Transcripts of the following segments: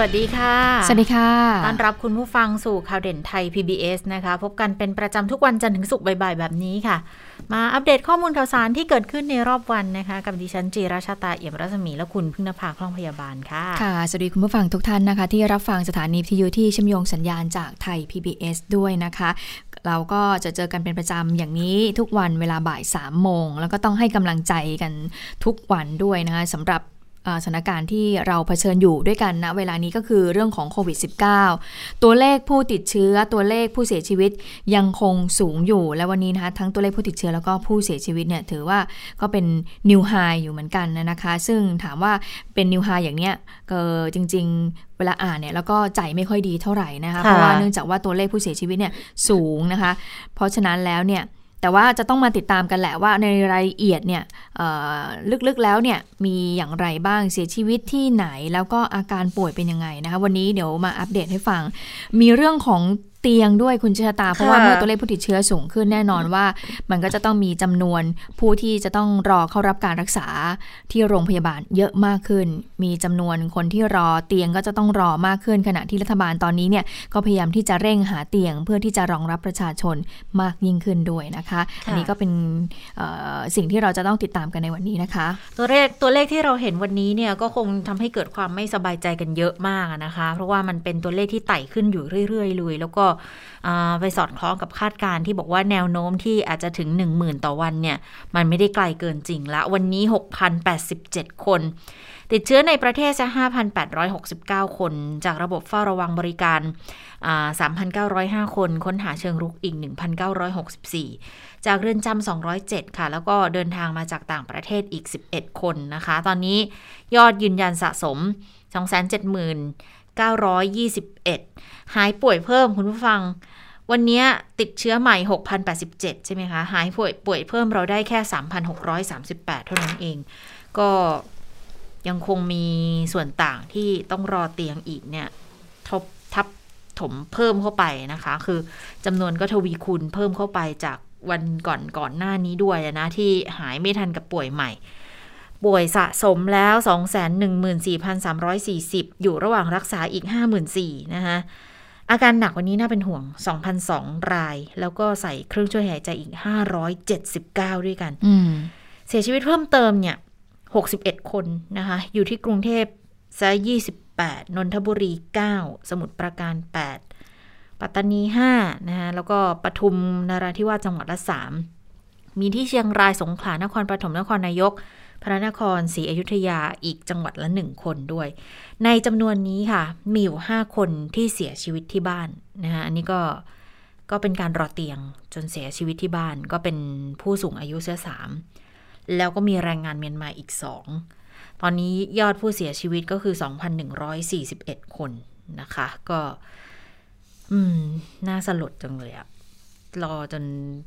วัสดีค่ะ สวัสดีค่ะ ต้อนรับคุณผู้ฟังสู่ข่าวเด่นไทย PBS นะคะ พบกันเป็นประจำทุกวันจันทร์ถึงศุกร์บ่ายๆ แบบนี้ค่ะ มาอัปเดตข้อมูลข่าวสารที่เกิดขึ้นในรอบวันนะคะ กับดิฉันจีราชาตาเอี่ยมรัศมีและคุณพึ่งนภาคล่องพยาบาลค่ะ ค่ะ สวัสดีคุณผู้ฟังทุกท่านนะคะ ที่รับฟังสถานีวิทยุที่เชื่อมโยงสัญญาณจากไทย PBS ด้วยนะคะ เราก็จะเจอกันเป็นประจำอย่างนี้ทุกวันเวลาบ่าย3โมง แล้วก็ต้องให้กำลังใจกันทุกวันด้วยนะคะสำหรับ สถานการณ์ที่เราเผชิญอยู่ด้วยกันนะเวลานี้ก็คือเรื่องของโควิด -19 ตัวเลขผู้ติดเชื้อตัวเลขผู้เสียชีวิตยังคงสูงอยู่ และวันนี้นะคะทั้งตัวเลขผู้ติดเชื้อแล้วก็ผู้เสียชีวิตเนี่ยถือว่าก็เป็นนิวไฮอยู่เหมือนกันนะคะ ซึ่งถามว่าเป็นนิวไฮอย่างเนี้ยก็จริง ๆ เวลาอ่านเนี่ยแล้วก็ใจไม่ค่อยดีเท่าไหร่นะคะเพราะว่าเนื่องจากว่าตัวเลขผู้เสียชีวิตเนี่ยสูงนะคะ เพราะฉะนั้นแล้วเนี่ย แต่ว่าจะต้องมาติดตามกันแหละว่าในรายละเอียดเนี่ยลึกๆแล้วเนี่ยมีอย่างไรบ้างเสียชีวิตที่ไหน แล้วก็อาการป่วยเป็นยังไงนะคะวันนี้เดี๋ยวมาอัปเดตให้ฟัง มีเรื่องของ ตียงด้วยคุณชะตา เพราะว่าเมื่อตัวเลขผู้ติดเชื้อสูงขึ้นแน่นอนว่า มันก็จะต้องมีจำนวนผู้ที่จะต้องรอเข้ารับการรักษาที่โรงพยาบาลเยอะมากขึ้น มีจำนวนคนที่รอเตียงก็จะต้องรอมากขึ้น ขณะที่รัฐบาลตอนนี้เนี่ยก็พยายามที่จะเร่งหาเตียง เพื่อที่จะรองรับประชาชนมากยิ่งขึ้นด้วยนะคะ อันนี้ก็เป็นสิ่งที่เราจะต้องติดตามกันในวันนี้นะคะ ตัวเลขตัวเลขที่เราเห็นวันนี้เนี่ยก็คงทำให้เกิดความไม่สบายใจกันเยอะมากนะคะ เพราะว่ามันเป็นตัวเลขที่ไต่ขึ้นอยู่เรื่อยๆเลย แล้วก็ไปสอดคล้องกับคาดการณ์ที่บอกว่าแนวโน้มที่อาจจะถึง 10,000 ต่อวันเนี่ย มันไม่ได้ไกลเกินจริงละ วันนี้ 6,087 คน ติดเชื้อในประเทศจะ5,869 คน จากระบบเฝ้าระวังบริการ 3,905 คน ค้นหาเชิงรุกอีก 1,964 จากเรือนจำ207 ค่ะ แล้วก็เดินทางมาจากต่างประเทศอีก 11 คนนะคะ ตอนนี้ยอดยืนยันสะสม 270,000 921 หายป่วยเพิ่มคุณผู้ฟัง วันนี้ติดเชื้อใหม่ 6,087 ใช่ไหมคะ หายป่วยป่วยเพิ่มเราได้แค่ 3,638 เท่านั้นเอง ก็ยังคงมีส่วนต่างที่ต้องรอเตียงอีกเนี่ยทบทับถมเพิ่มเข้าไปนะคะ คือจำนวนก็ทวีคูณเพิ่มเข้าไปจากวันก่อนก่อนหน้านี้ด้วยนะ ที่หายไม่ทันกับป่วยใหม่ ป่วยสะสมแล้ว 214,340 อยู่ระหว่างรักษาอีก 54,000นะคะอาการหนักวันนี้น่าเป็นห่วง 2,002 ราย แล้วก็ใส่เครื่องช่วยหายใจอีก 579 ด้วยกัน เสียชีวิตเพิ่มเติมเนี่ย 61 คนนะคะ อยู่ที่กรุงเทพซะ28 นนทบุรี 9 สมุทรปราการ 8 ปัตตานี 5 นะคะแล้วก็ปทุมนาราธิวาสจังหวัดละ 3 มีที่เชียงราย สงขลา นครปฐม นครนายก พระนครศรีอยุธยาอีกจังหวัดละหนึ่งคนด้วย ในจำนวนนี้ค่ะ มีอยู่ห้าคนที่เสียชีวิตที่บ้านนะคะอันนี้ก็ก็เป็นการรอเตียงจนเสียชีวิตที่บ้าน ก็เป็นผู้สูงอายุเสื้อสามแล้วก็มีแรงงานเมียนมาอีกสองตอนนี้ยอดผู้เสียชีวิตก็คือ 2,141 คนนะคะ ก็ อืม น่าสลดจังเลยอะ รอจน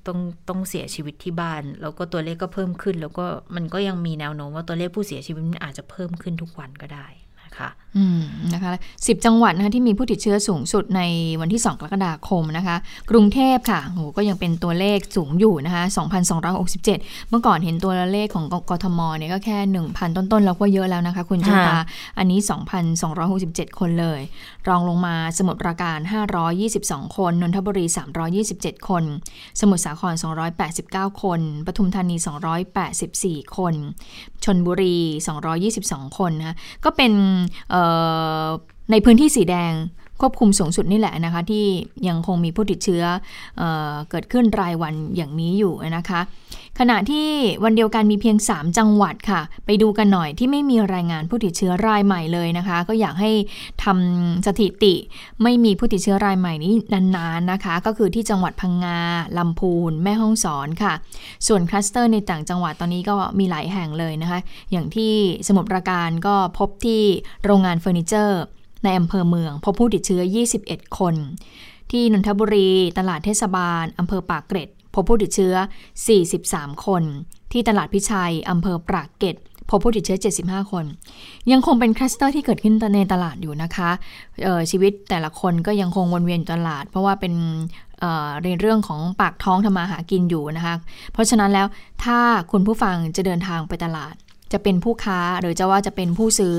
ต้องต้องเสียชีวิตที่บ้าน แล้วก็ตัวเลขก็เพิ่มขึ้น แล้วก็มันก็ยังมีแนวโน้มว่าตัวเลขผู้เสียชีวิตอาจจะเพิ่มขึ้นทุกวันก็ได้นะคะนะคะสิบจังหวัดนะคะที่มีผู้ติดเชื้อสูงสุดในวันที่ 2 กรกฎาคมนะคะ กรุงเทพค่ะโหก็ยังเป็นตัวเลขสูงอยู่นะคะ2,267 เมื่อก่อนเห็นตัวเลขของกทมเนี่ยก็แค่ 1,000 ต้นๆ แล้วก็เยอะแล้วนะคะคุณชาตาอันนี้ 2,267 คนเลย รองลงมาสมุทรปราการ 522 คน นนทบุรี 327 คน สมุทรสาคร 289 คน ปทุมธานี 284 คน ชนบุรี 222 คนนะคะก็เป็นในพื้นที่สีแดง ควบคุมสูงสุดนี่แหละนะคะ ที่ยังคงมีผู้ติดเชื้อเออเกิดขึ้นรายวันอย่างนี้อยู่นะคะ ขณะที่วันเดียวกันมีเพียง 3 จังหวัดค่ะ ไปดูกันหน่อยที่ไม่มีรายงานผู้ติดเชื้อรายใหม่เลยนะคะ ก็อยากให้ทำสถิติไม่มีผู้ติดเชื้อรายใหม่นี้นานๆนะคะ ก็คือที่จังหวัดพังงาลำพูน แม่ฮ่องสอนค่ะ ส่วนคลัสเตอร์ในต่างจังหวัดตอนนี้ก็มีหลายแห่งเลยนะคะ อย่างที่สมุทรปราการก็พบที่โรงงานเฟอร์นิเจอร์ ในอำเภอเมืองพบผู้ติดเชื้อ 21 คน ที่นนทบุรี ตลาดเทศบาลอำเภอปากเกร็ดพบผู้ติดเชื้อ 43 คน ที่ตลาดพิชัยอำเภอปากเกร็ดพบผู้ติดเชื้อ 75 คน ยังคงเป็นคลัสเตอร์ที่เกิดขึ้นในตลาดอยู่นะคะชีวิตแต่ละคนก็ยังคงวนเวียนอยู่ตลาด เพราะว่าเป็นในเรื่องของปากท้องทำมาหากินอยู่นะคะ เพราะฉะนั้นแล้วถ้าคุณผู้ฟังจะเดินทางไปตลาด จะเป็นผู้ค้าหรือจะว่าจะเป็นผู้ซื้อ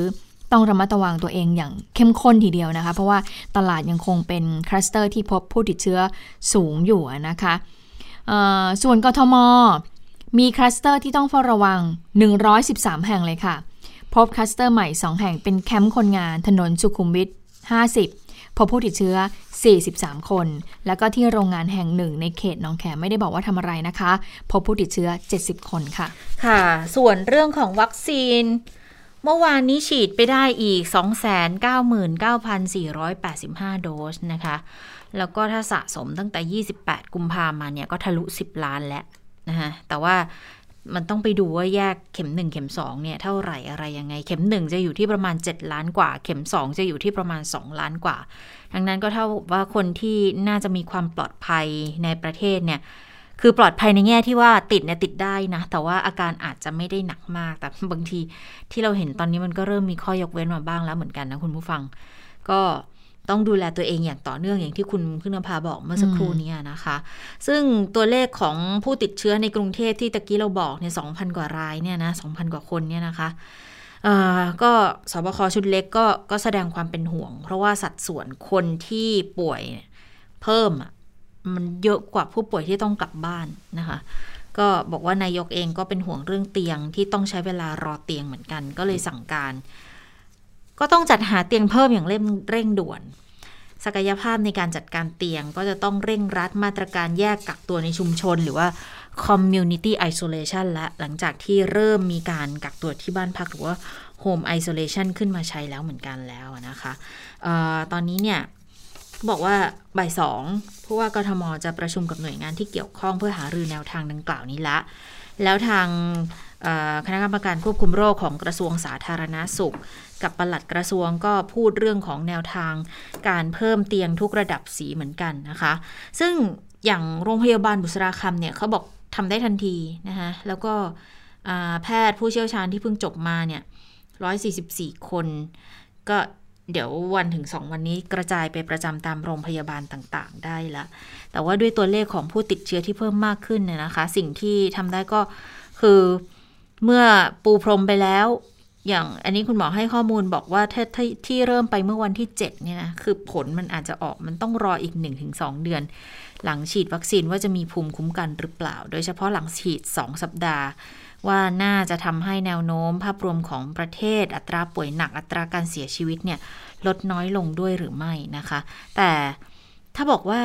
ต้องระมัดระวังตัวเองอย่างเข้มข้นทีเดียวนะคะ เพราะว่าตลาดยังคงเป็นคลัสเตอร์ที่พบผู้ติดเชื้อสูงอยู่นะคะส่วนกทม มีคลัสเตอร์ที่ต้องเฝ้าระวัง 113 แห่งเลยค่ะ พบคลัสเตอร์ใหม่ 2 แห่งเป็นแคมป์คนงานถนนสุขุมวิท 50 พบผู้ติดเชื้อ 43 คน แล้วก็ที่โรงงานแห่งหนึ่งในเขตหนองแขมไม่ได้บอกว่าทำอะไรนะคะ พบผู้ติดเชื้อ 70 คนค่ะ ค่ะ ส่วนเรื่องของวัคซีน เมื่อวานนี้ฉีดไปได้อีก 299,485 โดสนะคะ แล้วก็ถ้าสะสมตั้งแต่ 28 กุมภามาเนี่ยก็ทะลุ 10 ล้านแล้วนะคะแต่ว่ามันต้องไปดูว่าแยกเข็ม 1 เข็ม2เนี่ยเท่าไหร่อะไรยังไง เข็ม 1 จะอยู่ที่ประมาณ 7 ล้านกว่า เข็ม 2 จะอยู่ที่ประมาณ 2 ล้านกว่า ดังนั้นก็เท่าว่าคนที่น่าจะมีความปลอดภัยในประเทศเนี่ย คือปลอดภัยในแง่ที่ว่าติดเนี่ยติดได้นะ แต่ว่าอาการอาจจะไม่ได้หนักมาก แต่บางทีที่เราเห็นตอนนี้มันก็เริ่มมีข้อยกเว้นมาบ้างแล้วเหมือนกันนะคุณผู้ฟัง ก็ต้องดูแลตัวเองอย่างต่อเนื่องอย่างที่คุณขึ้นภาบอกเมื่อสักครู่นี้นะคะ ซึ่งตัวเลขของผู้ติดเชื้อในกรุงเทพที่ตะกี้เราบอกเนี่ยสองพันกว่ารายเนี่ยนะสองพันกว่าคนเนี่ยนะคะก็สบคชุดเล็กก็ก็แสดงความเป็นห่วง เพราะว่าสัดส่วนคนที่ป่วยเพิ่ม มันเยอะกว่าผู้ป่วยที่ต้องกลับบ้านนะคะ ก็บอกว่านายกเองก็เป็นห่วงเรื่องเตียงที่ต้องใช้เวลารอเตียงเหมือนกัน ก็เลยสั่งการ ก็ต้องจัดหาเตียงเพิ่มอย่างเร่งเร่งด่วน ศักยภาพในการจัดการเตียงก็จะต้องเร่งรัดมาตรการแยกกักตัวในชุมชน หรือว่า community isolation และหลังจากที่เริ่มมีการกักตัวที่บ้านพักหรือว่า home isolation ขึ้นมาใช้แล้วเหมือนกันแล้วนะคะออตอนนี้เนี่ย บอกว่าบ่ายสองผู้ว่ากทมจะประชุมกับหน่วยงานที่เกี่ยวข้องเพื่อหารือแนวทางดังกล่าวนี้ละ แล้วทางคณะกรรมการควบคุมโรคของกระทรวงสาธารณาสุข กับปลัดกระทรวงก็พูดเรื่องของแนวทาง การเพิ่มเตียงทุกระดับสีเหมือนกันนะคะ ซึ่งอย่างโรงพยาบาลบุษราคำเนี่ยเขาบอกทำได้ทันทีนะคะแล้วก็แพทย์ผู้เชี่ยวชาญที่เพิ่งจบมาเนี่ย144 คนก็ เดี๋ยววันถึงสองวันนี้กระจายไปประจำตามโรงพยาบาลต่างๆ ได้ละ แต่ว่าด้วยตัวเลขของผู้ติดเชื้อที่เพิ่มมากขึ้นเนี่ยนะคะ สิ่งที่ทำได้ก็คือเมื่อปูพรมไปแล้ว อย่างอันนี้คุณหมอให้ข้อมูลบอกว่าถ้าที่เริ่มไปเมื่อวันที่ 7 เนี่ยนะ คือผลมันอาจจะออกมันต้องรออีก 1-2 เดือน หลังฉีดวัคซีนว่าจะมีภูมิคุ้มกันหรือเปล่า โดยเฉพาะหลังฉีด 2 สัปดาห์ ว่าน่าจะทำให้แนวโน้มภาพรวมของประเทศอัตราป่วยหนักอัตราการเสียชีวิตเนี่ยลดน้อยลงด้วยหรือไม่นะคะ แต่ถ้าบอกว่า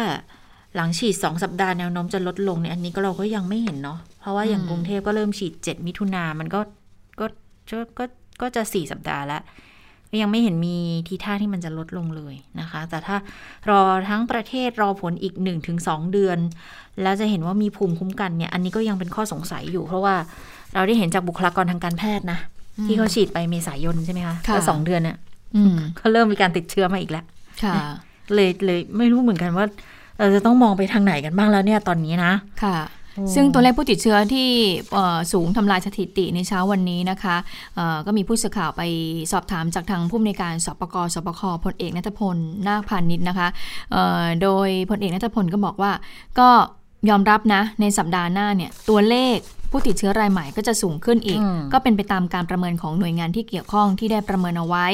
หลังฉีด 2 สัปดาห์แนวโน้มจะลดลงเนี่ยอันนี้ก็เราก็ยังไม่เห็นเนาะเพราะว่าอย่างกรุงเทพก็เริ่มฉีด 7 มิถุนามันก็ก็ก็ก็จะ 4 สัปดาห์แล้วยังไม่เห็นมีทีท่าที่มันจะลดลงเลยนะคะ แต่ถ้ารอทั้งประเทศรอผลอีก 1-2 เดือน แล้วจะเห็นว่ามีภูมิคุ้มกันเนี่ย อันนี้ก็ยังเป็นข้อสงสัยอยู่ เพราะว่า เราได้เห็นจากบุคลากรทางการแพทย์นะ ที่เขาฉีดไปเมษายนใช่ไหมคะก็สองเดือนเนี่ยเขาเริ่มมีการติดเชื้อมาอีกแล้วเลยเลยไม่รู้เหมือนกันว่าเราจะต้องมองไปทางไหนกันบ้างแล้วเนี่ยตอนนี้นะค่ะ ซึ่งตัวเลขผู้ติดเชื้อที่สูงทำลายสถิติในเช้าวันนี้นะคะก็มีผู้สื่อข่าวไปสอบถามจากทางผู้อำนวยการสปกสปคพลเอกนัทพลนาคพานิชนะคะโดยพลเอกนัทพลก็บอกว่าก็ยอมรับนะในสัปดาห์หน้าเนี่ยตัวเลข ผู้ติดเชื้อรายใหม่ก็จะสูงขึ้นอีก ก็เป็นไปตามการประเมินของหน่วยงานที่เกี่ยวข้องที่ได้ประเมินเอาไว้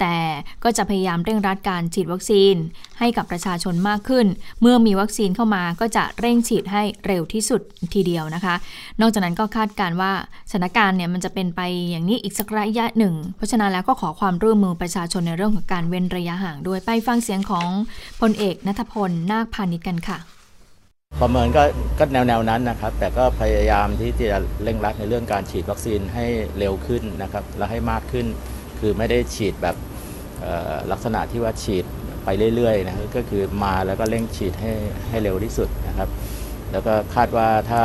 แต่ก็จะพยายามเร่งรัดการฉีดวัคซีน ให้กับประชาชนมากขึ้น เมื่อมีวัคซีนเข้ามาก็จะเร่งฉีดให้เร็วที่สุดทีเดียวนะคะ นอกจากนั้นก็คาดการว่าสถานการณ์เนี่ยมันจะเป็นไปอย่างนี้อีกสักระยะหนึ่ง เพราะฉะนั้นแล้วก็ขอความร่วมมือประชาชนในเรื่องของการเว้นระยะห่างด้วยไปฟังเสียงของพลเอกนัทพลนาคพาณิชกันค่ะ ประเมินก็ก็แนวแนวนั้นนะครับ แต่ก็พยายามที่จะเร่งรัดในเรื่องการฉีดวัคซีนให้เร็วขึ้นนะครับ และให้มากขึ้น คือไม่ได้ฉีดแบบลักษณะที่ว่าฉีดไปเรื่อยๆนะก็คือมาแล้วก็เร่งฉีดให้ให้เร็วที่สุดนะครับ แล้วก็คาดว่าถ้า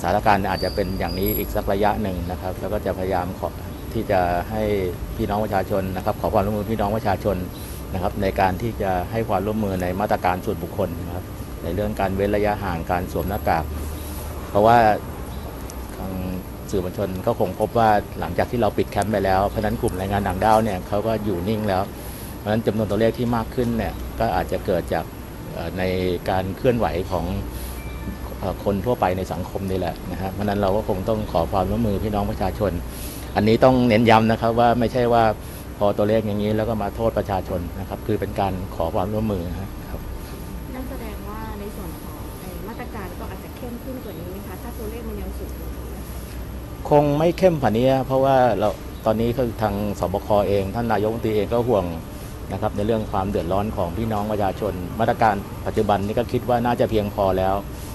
สถานการณ์อาจจะเป็นอย่างนี้อีกสักระยะหนึ่งนะครับ แล้วก็จะพยายามขอที่จะให้พี่น้องประชาชนนะครับ ขอความร่วมมือพี่น้องประชาชนนะครับ ในการที่จะให้ความร่วมมือในมาตรการส่วนบุคคลนะครับ ในเรื่องการเว้นระยะห่างการสวมหน้ากาก เพราะว่าทางสื่อมวลชนก็คงพบว่าหลังจากที่เราปิดแคมป์ไปแล้วเพราะนั้นกลุ่มแรงงานต่างด้าวเนี่ยเขาก็อยู่นิ่งแล้ว เพราะฉะนั้นจำนวนตัวเลขที่มากขึ้นเนี่ยก็อาจจะเกิดจากในการเคลื่อนไหวของคนทั่วไปในสังคมนี่แหละนะฮะเพราะนั้นเราก็คงต้องขอความร่วมมือพี่น้องประชาชน อันนี้ต้องเน้นย้ำนะครับว่าไม่ใช่ว่าพอตัวเลขอย่างนี้แล้วก็มาโทษประชาชนนะครับ คือเป็นการขอความร่วมมือครับ คงไม่เข้มผ่านนี้เพราะว่าเราตอนนี้คือทางสบคเอง ท่านนายกรัฐมนตรีเองก็ห่วงนะครับในเรื่องความเดือดร้อนของพี่น้องประชาชน มาตรการปัจจุบันนี้ก็คิดว่าน่าจะเพียงพอแล้ว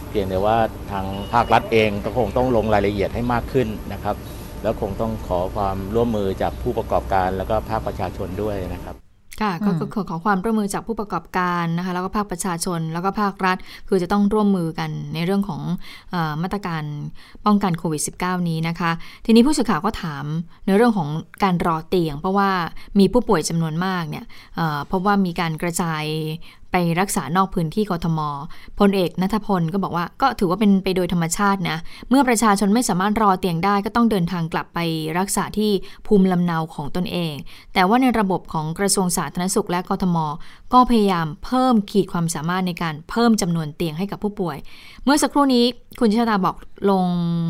เพียงแต่ว่าทางภาครัฐเองก็คงต้องลงรายละเอียดให้มากขึ้นนะครับ แล้วคงต้องขอความร่วมมือจากผู้ประกอบการแล้วก็ภาคประชาชนด้วยนะครับ ค่ะก็คือขอความร่วมมือจากผู้ประกอบการนะคะแล้วก็ภาคประชาชน แล้วก็ภาครัฐ คือจะต้องร่วมมือกันในเรื่องของอมาตรการป้องกันโควิด -19 นี้นะคะ ทีนี้ผู้สื่อข่าวก็ถามในเรื่องของการรอเตียง เพราะว่ามีผู้ป่วยจำนวนมากเนี่ยเพราะว่ามีการกระจายไปรักษานอกพื้นที่กทมพลเอกนัทพลก็บอกว่าก็ถือว่าเป็นไปโดยธรรมชาตินะ เมื่อประชาชนไม่สามารถรอเตียงได้ก็ต้องเดินทางกลับไปรักษาที่ภูมิลำเนาของตนเอง แต่ว่าในระบบของกระทรวงสาธารณสุขและกทม ก็พยายามเพิ่มขีดความสามารถในการเพิ่มจำนวนเตียงให้กับผู้ป่วย เมื่อสักครู่นี้คุณชิตาบอกโรง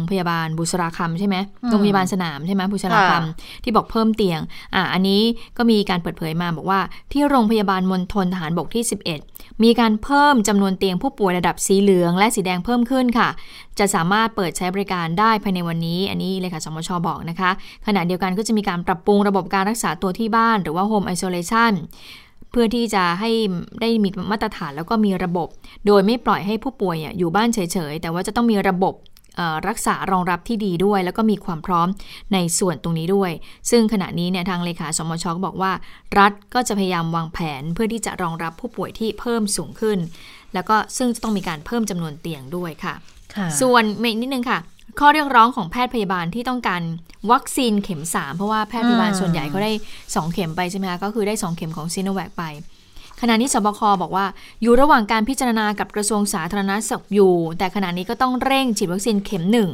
พยาบาลบุษราคำใช่ไหมโรงพยาบาลสนามใช่ไหมบุษราคำที่บอกเพิ่มเตียง อะอันนี้ก็มีการเปิดเผยมาบอกว่า ที่โรงพยาบาลมณฑลทหารบกที่ 11 มีการเพิ่มจำนวนเตียงผู้ป่วยระดับสีเหลือง และสีแดงเพิ่มขึ้นค่ะ จะสามารถเปิดใช้บริการได้ภายในวันนี้ อันนี้เลยค่ะสมชบอกนะคะขณะเดียวกันก็จะมีการปรับปรุงระบบการรักษาตัวที่บ้าน หรือว่า Home Isolation เพื่อที่จะให้ได้มีมาตรฐานแล้วก็มีระบบ โดยไม่ปล่อยให้ผู้ป่วยอยู่บ้านเฉยๆ แต่ว่าจะต้องมีระบบรักษารองรับที่ดีด้วย แล้วก็มีความพร้อมในส่วนตรงนี้ด้วย ซึ่งขณะนี้เนี่ยทางเลขาสมชก็บอกว่า รัฐก็จะพยายามวางแผนเพื่อที่จะรองรับผู้ป่วยที่เพิ่มสูงขึ้น แล้วก็ซึ่งจะต้องมีการเพิ่มจำนวนเตียงด้วยค่ะ ส่วนอีกนิดนึงค่ะ ข้อเรียกร้องของแพทย์พยาบาลที่ต้องการวัคซีนเข็ม 3 เพราะว่าแพทย์พยาบาลส่วนใหญ่เขาได้ 2 เข็มไปใช่ไหมคะก็คือได้ 2 เข็มของซีโนแวคไป ขณะนี้สบคบอกว่าอยู่ระหว่างการพิจารณากับกระทรวงสาธารณสุขอยู่ แต่ขณะนี้ก็ต้องเร่งฉีดวัคซีนเข็มหนึ่ง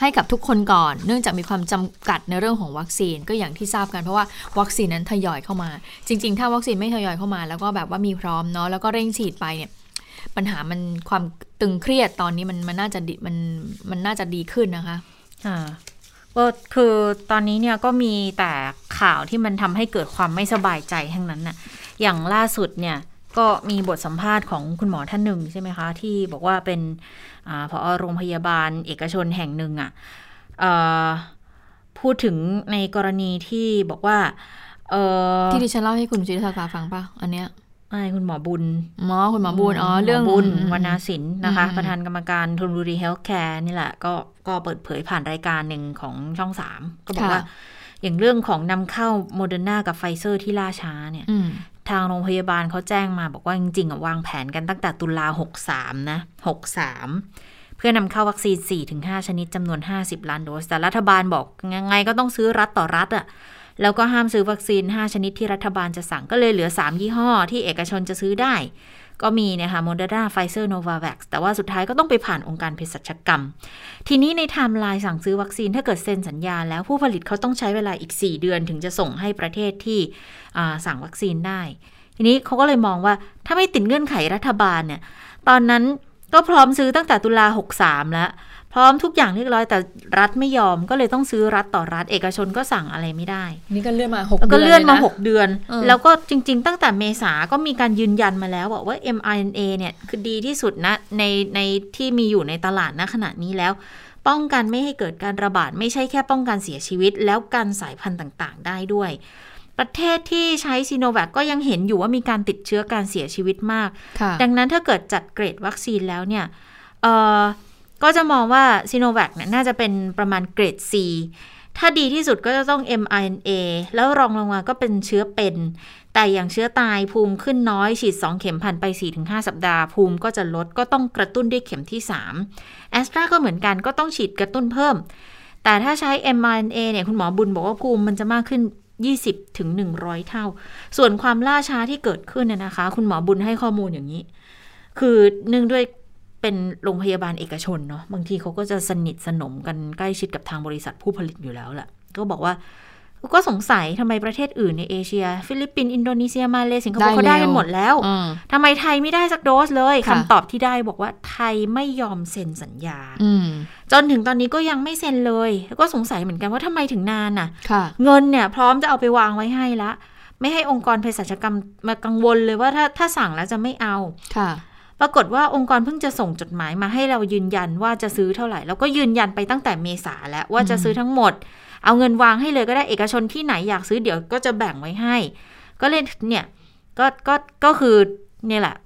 ให้กับทุกคนก่อน เนื่องจากมีความจำกัดในเรื่องของวัคซีนก็อย่างที่ทราบกันเพราะว่าวัคซีนนั้นทยอยเข้ามา จริง ๆ ถ้าวัคซีนไม่ทยอยเข้ามา แล้วก็แบบว่ามีพร้อมเนาะแล้วก็เร่งฉีดไปเนี่ย ปัญหามันความตึงเครียดตอนนี้มันมันน่าจะดีมันมันน่าจะดีขึ้นนะคะอ่าก็คือตอนนี้เนี่ยก็มีแต่ข่าวที่มันทำให้เกิดความไม่สบายใจทั้งนั้นน่ะอย่างล่าสุดเนี่ยก็มีบทสัมภาษณ์ของคุณหมอท่านหนึ่งใช่ไหมคะ ที่บอกว่าเป็นอพอโรงพยาบาลเอกชนแห่งหนึ่งอะ่ะพูดถึงในกรณีที่บอกว่าที่ดิฉันเล่าให้คุณจิตศาฟังปะอันเนี้ย ไอ้คุณหมอบุญหมอคุณหมอบุญอ๋อเรื่องบุญวรรณศิลป์นะคะ ประธานกรรมการธนบุรีเฮลท์แคร์นี่แหละก็ก็เปิดเผยผ่านรายการหนึ่งของช่องสามก็บอกว่า อย่างเรื่องของนำเข้าโมเดอร์นากับไฟเซอร์ที่ล่าช้าเนี่ยทางโรงพยาบาลเขาแจ้งมาบอกว่าจริงๆวางแผนกันตั้งแต่ตุลา63นะ63เพื่อนำเข้าวัคซีน 4-5 ชนิดจำนวน 50 ล้านโดส แต่รัฐบาลบอกยังไงก็ต้องซื้อรัฐต่อรัฐอะค่ะ แล้วก็ห้ามซื้อวัคซีน 5 ชนิดที่รัฐบาลจะสั่งก็เลยเหลือ 3 ยี่ห้อที่เอกชนจะซื้อได้ ก็มีนะคะโมเดอร์นาไฟเซอร์โนวาแว็กซ์แต่ว่าสุดท้ายก็ต้องไปผ่านองค์การเภสัชกรรม ทีนี้ในไทม์ไลน์สั่งซื้อวัคซีนถ้าเกิดเซ็นสัญญา แล้วผู้ผลิตเขาต้องใช้เวลาอีก 4 เดือนถึงจะส่งให้ประเทศที่สั่งวัคซีนได้ ทีนี้เขาก็เลยมองว่าถ้าไม่ติดเงื่อนไขรัฐบาลเนี่ยตอนนั้นก็พร้อมซื้อตั้งแต่ตุลา63แล้ว พร้อมทุกอย่างเรียบร้อยแต่รัฐไม่ยอมก็เลยต้องซื้อรัฐต่อรัฐเอกชนก็สั่งอะไรไม่ได้ นี่ก็เลื่อนมาหกเดือนก็เลื่อนมาหกเดือน แล้วก็จริง ๆ ตั้งแต่เมษาก็มีการยืนยันมาแล้วบอกว่า mRNA เนี่ยคือดีที่สุดนะในในที่มีอยู่ในตลาดณขณะนี้แล้ว ป้องกันไม่ให้เกิดการระบาดไม่ใช่แค่ป้องกันเสียชีวิต แล้วกันสายพันธุ์ต่างๆ ได้ด้วยประเทศที่ใช้ซีโนแวคก็ยังเห็นอยู่ว่ามีการติดเชื้อการเสียชีวิตมาก ดังนั้นถ้าเกิดจัดเกรดวัคซีนแล้วเนี่ย ก็จะมองว่าซีโนแวคเนี่ยน่าจะเป็นประมาณเกรด C ถ้าดีที่สุดก็จะต้อง mRNA แล้วรองลงมาก็เป็นเชื้อเป็น แต่อย่างเชื้อตายภูมิขึ้นน้อย ฉีด 2 เข็มผ่านไป 4-5 สัปดาห์ ภูมิก็จะลดก็ต้องกระตุ้นด้วยเข็มที่ 3 แอสตราก็เหมือนกันก็ต้องฉีดกระตุ้นเพิ่ม แต่ถ้าใช้ mRNA เนี่ยคุณหมอบุญบอกว่าภูมิมันจะมากขึ้น 20ถึง100 เท่า ส่วนความล่าช้าที่เกิดขึ้นเนี่ยนะคะ คุณหมอบุญให้ข้อมูลอย่างนี้ คือเนื่องด้วย เป็นโรงพยาบาลเอกชนเนาะบางทีเขาก็จะสนิทสนมกันใกล้ชิดกับทางบริษัทผู้ผลิตอยู่แล้วแหละก็บอกว่า ก็สงสัยทำไมประเทศอื่นในเอเชีย ฟิลิปปินส์อินโดนีเซียมาเลเซียสิงคโปร์เขาได้กันหมดแล้วอืมทำไมไทยไม่ได้สักโดสเลยค่ะคำตอบที่ได้บอกว่าไทยไม่ยอมเซ็นสัญญาอืมจนถึงตอนนี้ก็ยังไม่เซ็นเลยแล้วก็สงสัยเหมือนกันว่าทำไมถึงนานน่ะค่ะ เงินเนี่ย พร้อมจะเอาไปวางไว้ให้ละไม่ให้องค์การเภสัชกรรมมากังวลเลยว่าถ้าถ้าสั่งแล้วจะไม่เอาค่ะ ปรากฏว่าองค์กรเพิ่งจะส่งจดหมายมาให้เรายืนยันว่าจะซื้อเท่าไหร่แล้วก็ยืนยันไปตั้งแต่เมษาแล้วว่าจะซื้อทั้งหมด เอาเงินวางให้เลยก็ได้เอกชนที่ไหนอยากซื้อเดี๋ยวก็จะแบ่งไว้ให้ ก็เลยเนี่ยก็ก็ก็คือเนี่ยแหละ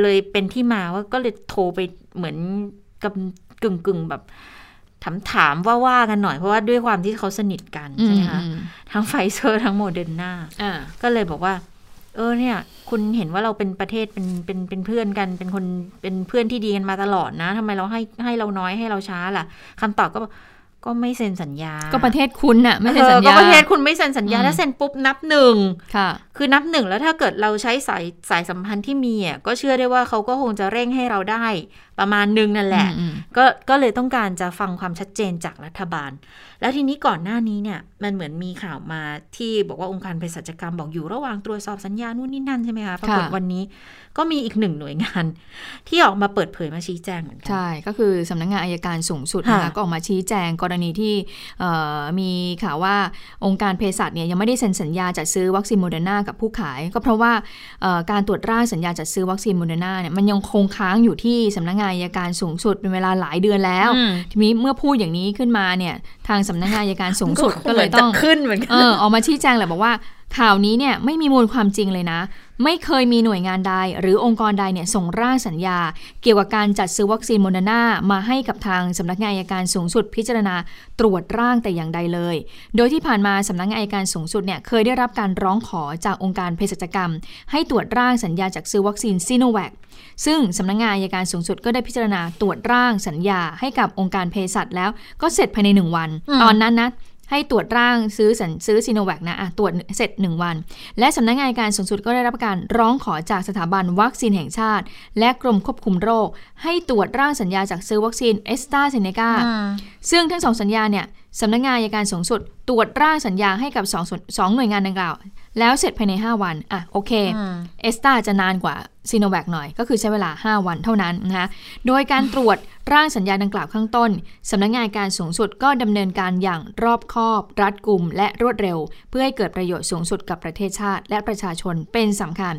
เลยเป็นที่มาว่าก็เลยโทรไปเหมือนกับกึ่งกึ่งๆแบบถามถามว่าว่ากันหน่อยเพราะว่าด้วยความที่เขาสนิทกันอืใช่มไหมคะอืมทั้งไฟเซอร์ทั้งโมเดอร์นาอ่าก็เลยบอกว่า เออเนี่ย คุณเห็นว่าเราเป็นประเทศเป็นเป็นเป็นเพื่อนกัน เป็นคนเป็นเพื่อนที่ดีกันมาตลอดนะทำไมเราให้ให้เราน้อยให้เราช้าล่ะคำตอบก็บอกก็ไม่เซ็นสัญญา ก็ประเทศคุณน่ะไม่ใช่สัญเออก็ญาประเทศคุณไม่เซ็นสัญญาอืมถ้าเซ็นปุ๊บนับหนึ่งค่ะ คือนับหนึ่งแล้วถ้าเกิดเราใช้สายสายสัมพันธ์ที่มีอะก็เชื่อได้ว่าเขาก็คงจะเร่งให้เราได้ ประมาณหนึ่งนั่นแหละอืมก็ก็เลยต้องการจะฟังความชัดเจนจากรัฐบาล แล้วทีนี้ก่อนหน้านี้เนี่ยมันเหมือนมีข่าวมาที่บอกว่าองค์การเภสัชกรรมบอกอยู่ระหว่างตรวจสอบสัญญานู่นนี่นั่นใช่ไหมคะปรากฏวันนี้ก็มีอีกหนึ่งหน่วยงาน ที่ออกมาเปิดเผยมาชี้แจงเหมือนกันใช่ก็คือสำนักงานอัยการสูงสุดนะคะค่ะก็ออกมาชี้แจงกรณีที่เอ่อมีข่าวว่าองค์การเภสัชเนี่ยยังไม่ได้เซ็นสัญญาจัดซื้อวัคซีนโมเดอร์นากับผู้ขาย ก็เพราะว่าเอ่อการตรวจร่างสัญญาจัดซื้อวัคซีนโมเดอร์นาเนี่ยมันยังคงค้างอยู่ที่สำนักงานอัยการสูงสุดเป็นเวลาหลายเดือนแล้วอืมทีนี้เมื่อพูดอย่างนี้ขึ้นมาเนี่ยทางสำนักงานอัยการสูงสุดก็เลยต้องจะขึ้นเหมือนกัเออออกมาชี้แจงแหละบอกว่า ข่าวนี้เนี่ยไม่มีมูลความจริงเลยนะ ไม่เคยมีหน่วยงานใด หรือองค์กรใดเนี่ยส่งร่างสัญญา เกี่ยวกับการจัดซื้อวัคซีนโมเดอร์นามาให้กับทางสำนักงานอัยการสูงสุดพิจารณาตรวจร่างแต่อย่างใดเลย โดยที่ผ่านมาสำนักงานอัยการสูงสุดเนี่ยเคยได้รับการร้องขอจากองค์การเภสัชกรรม ให้ตรวจร่างสัญญาจัดซื้อวัคซีนซีโนแวคซึ่งสำนักงานอัยการสูงสุดก็ได้พิจารณาตรวจร่างสัญญาให้กับองค์การเภสัชแล้วก็เสร็จภายในหนึ่งวันอืมตอนนั้นนะ ให้ตรวจร่างซื้อสัญซื้อซีโนแวคนะอะตรวจเสร็จ 1 วัน และสำนักงานอัยการสูงสุดก็ได้รับการร้องขอจากสถาบันวัคซีนแห่งชาติ และกรมควบคุมโรค ให้ตรวจร่างสัญญาจัดซื้อวัคซีนแอสตราเซเนกาอืมซึ่งทั้งสองสัญญาเนี่ยสำนักงานอัยการสูงสุด ตรวจร่างสัญญาให้กับสองส่วนสองหน่วยงานดังกล่าว แล้วเสร็จภายใน 5 วัน อะโอเคอืมแอสตราจะนานกว่าซีโนแวคหน่อย ก็คือใช้เวลา 5 วันเท่านั้นนะคะโดยการตรวจร่างสัญญาดังกล่าวข้างต้นสำนักงานการสูงสุดก็ดำเนินการอย่างรอบคอบ รัดกุมและรวดเร็ว เพื่อให้เกิดประโยชน์สูงสุดกับประเทศชาติ และประชาชนเป็นสำคัญ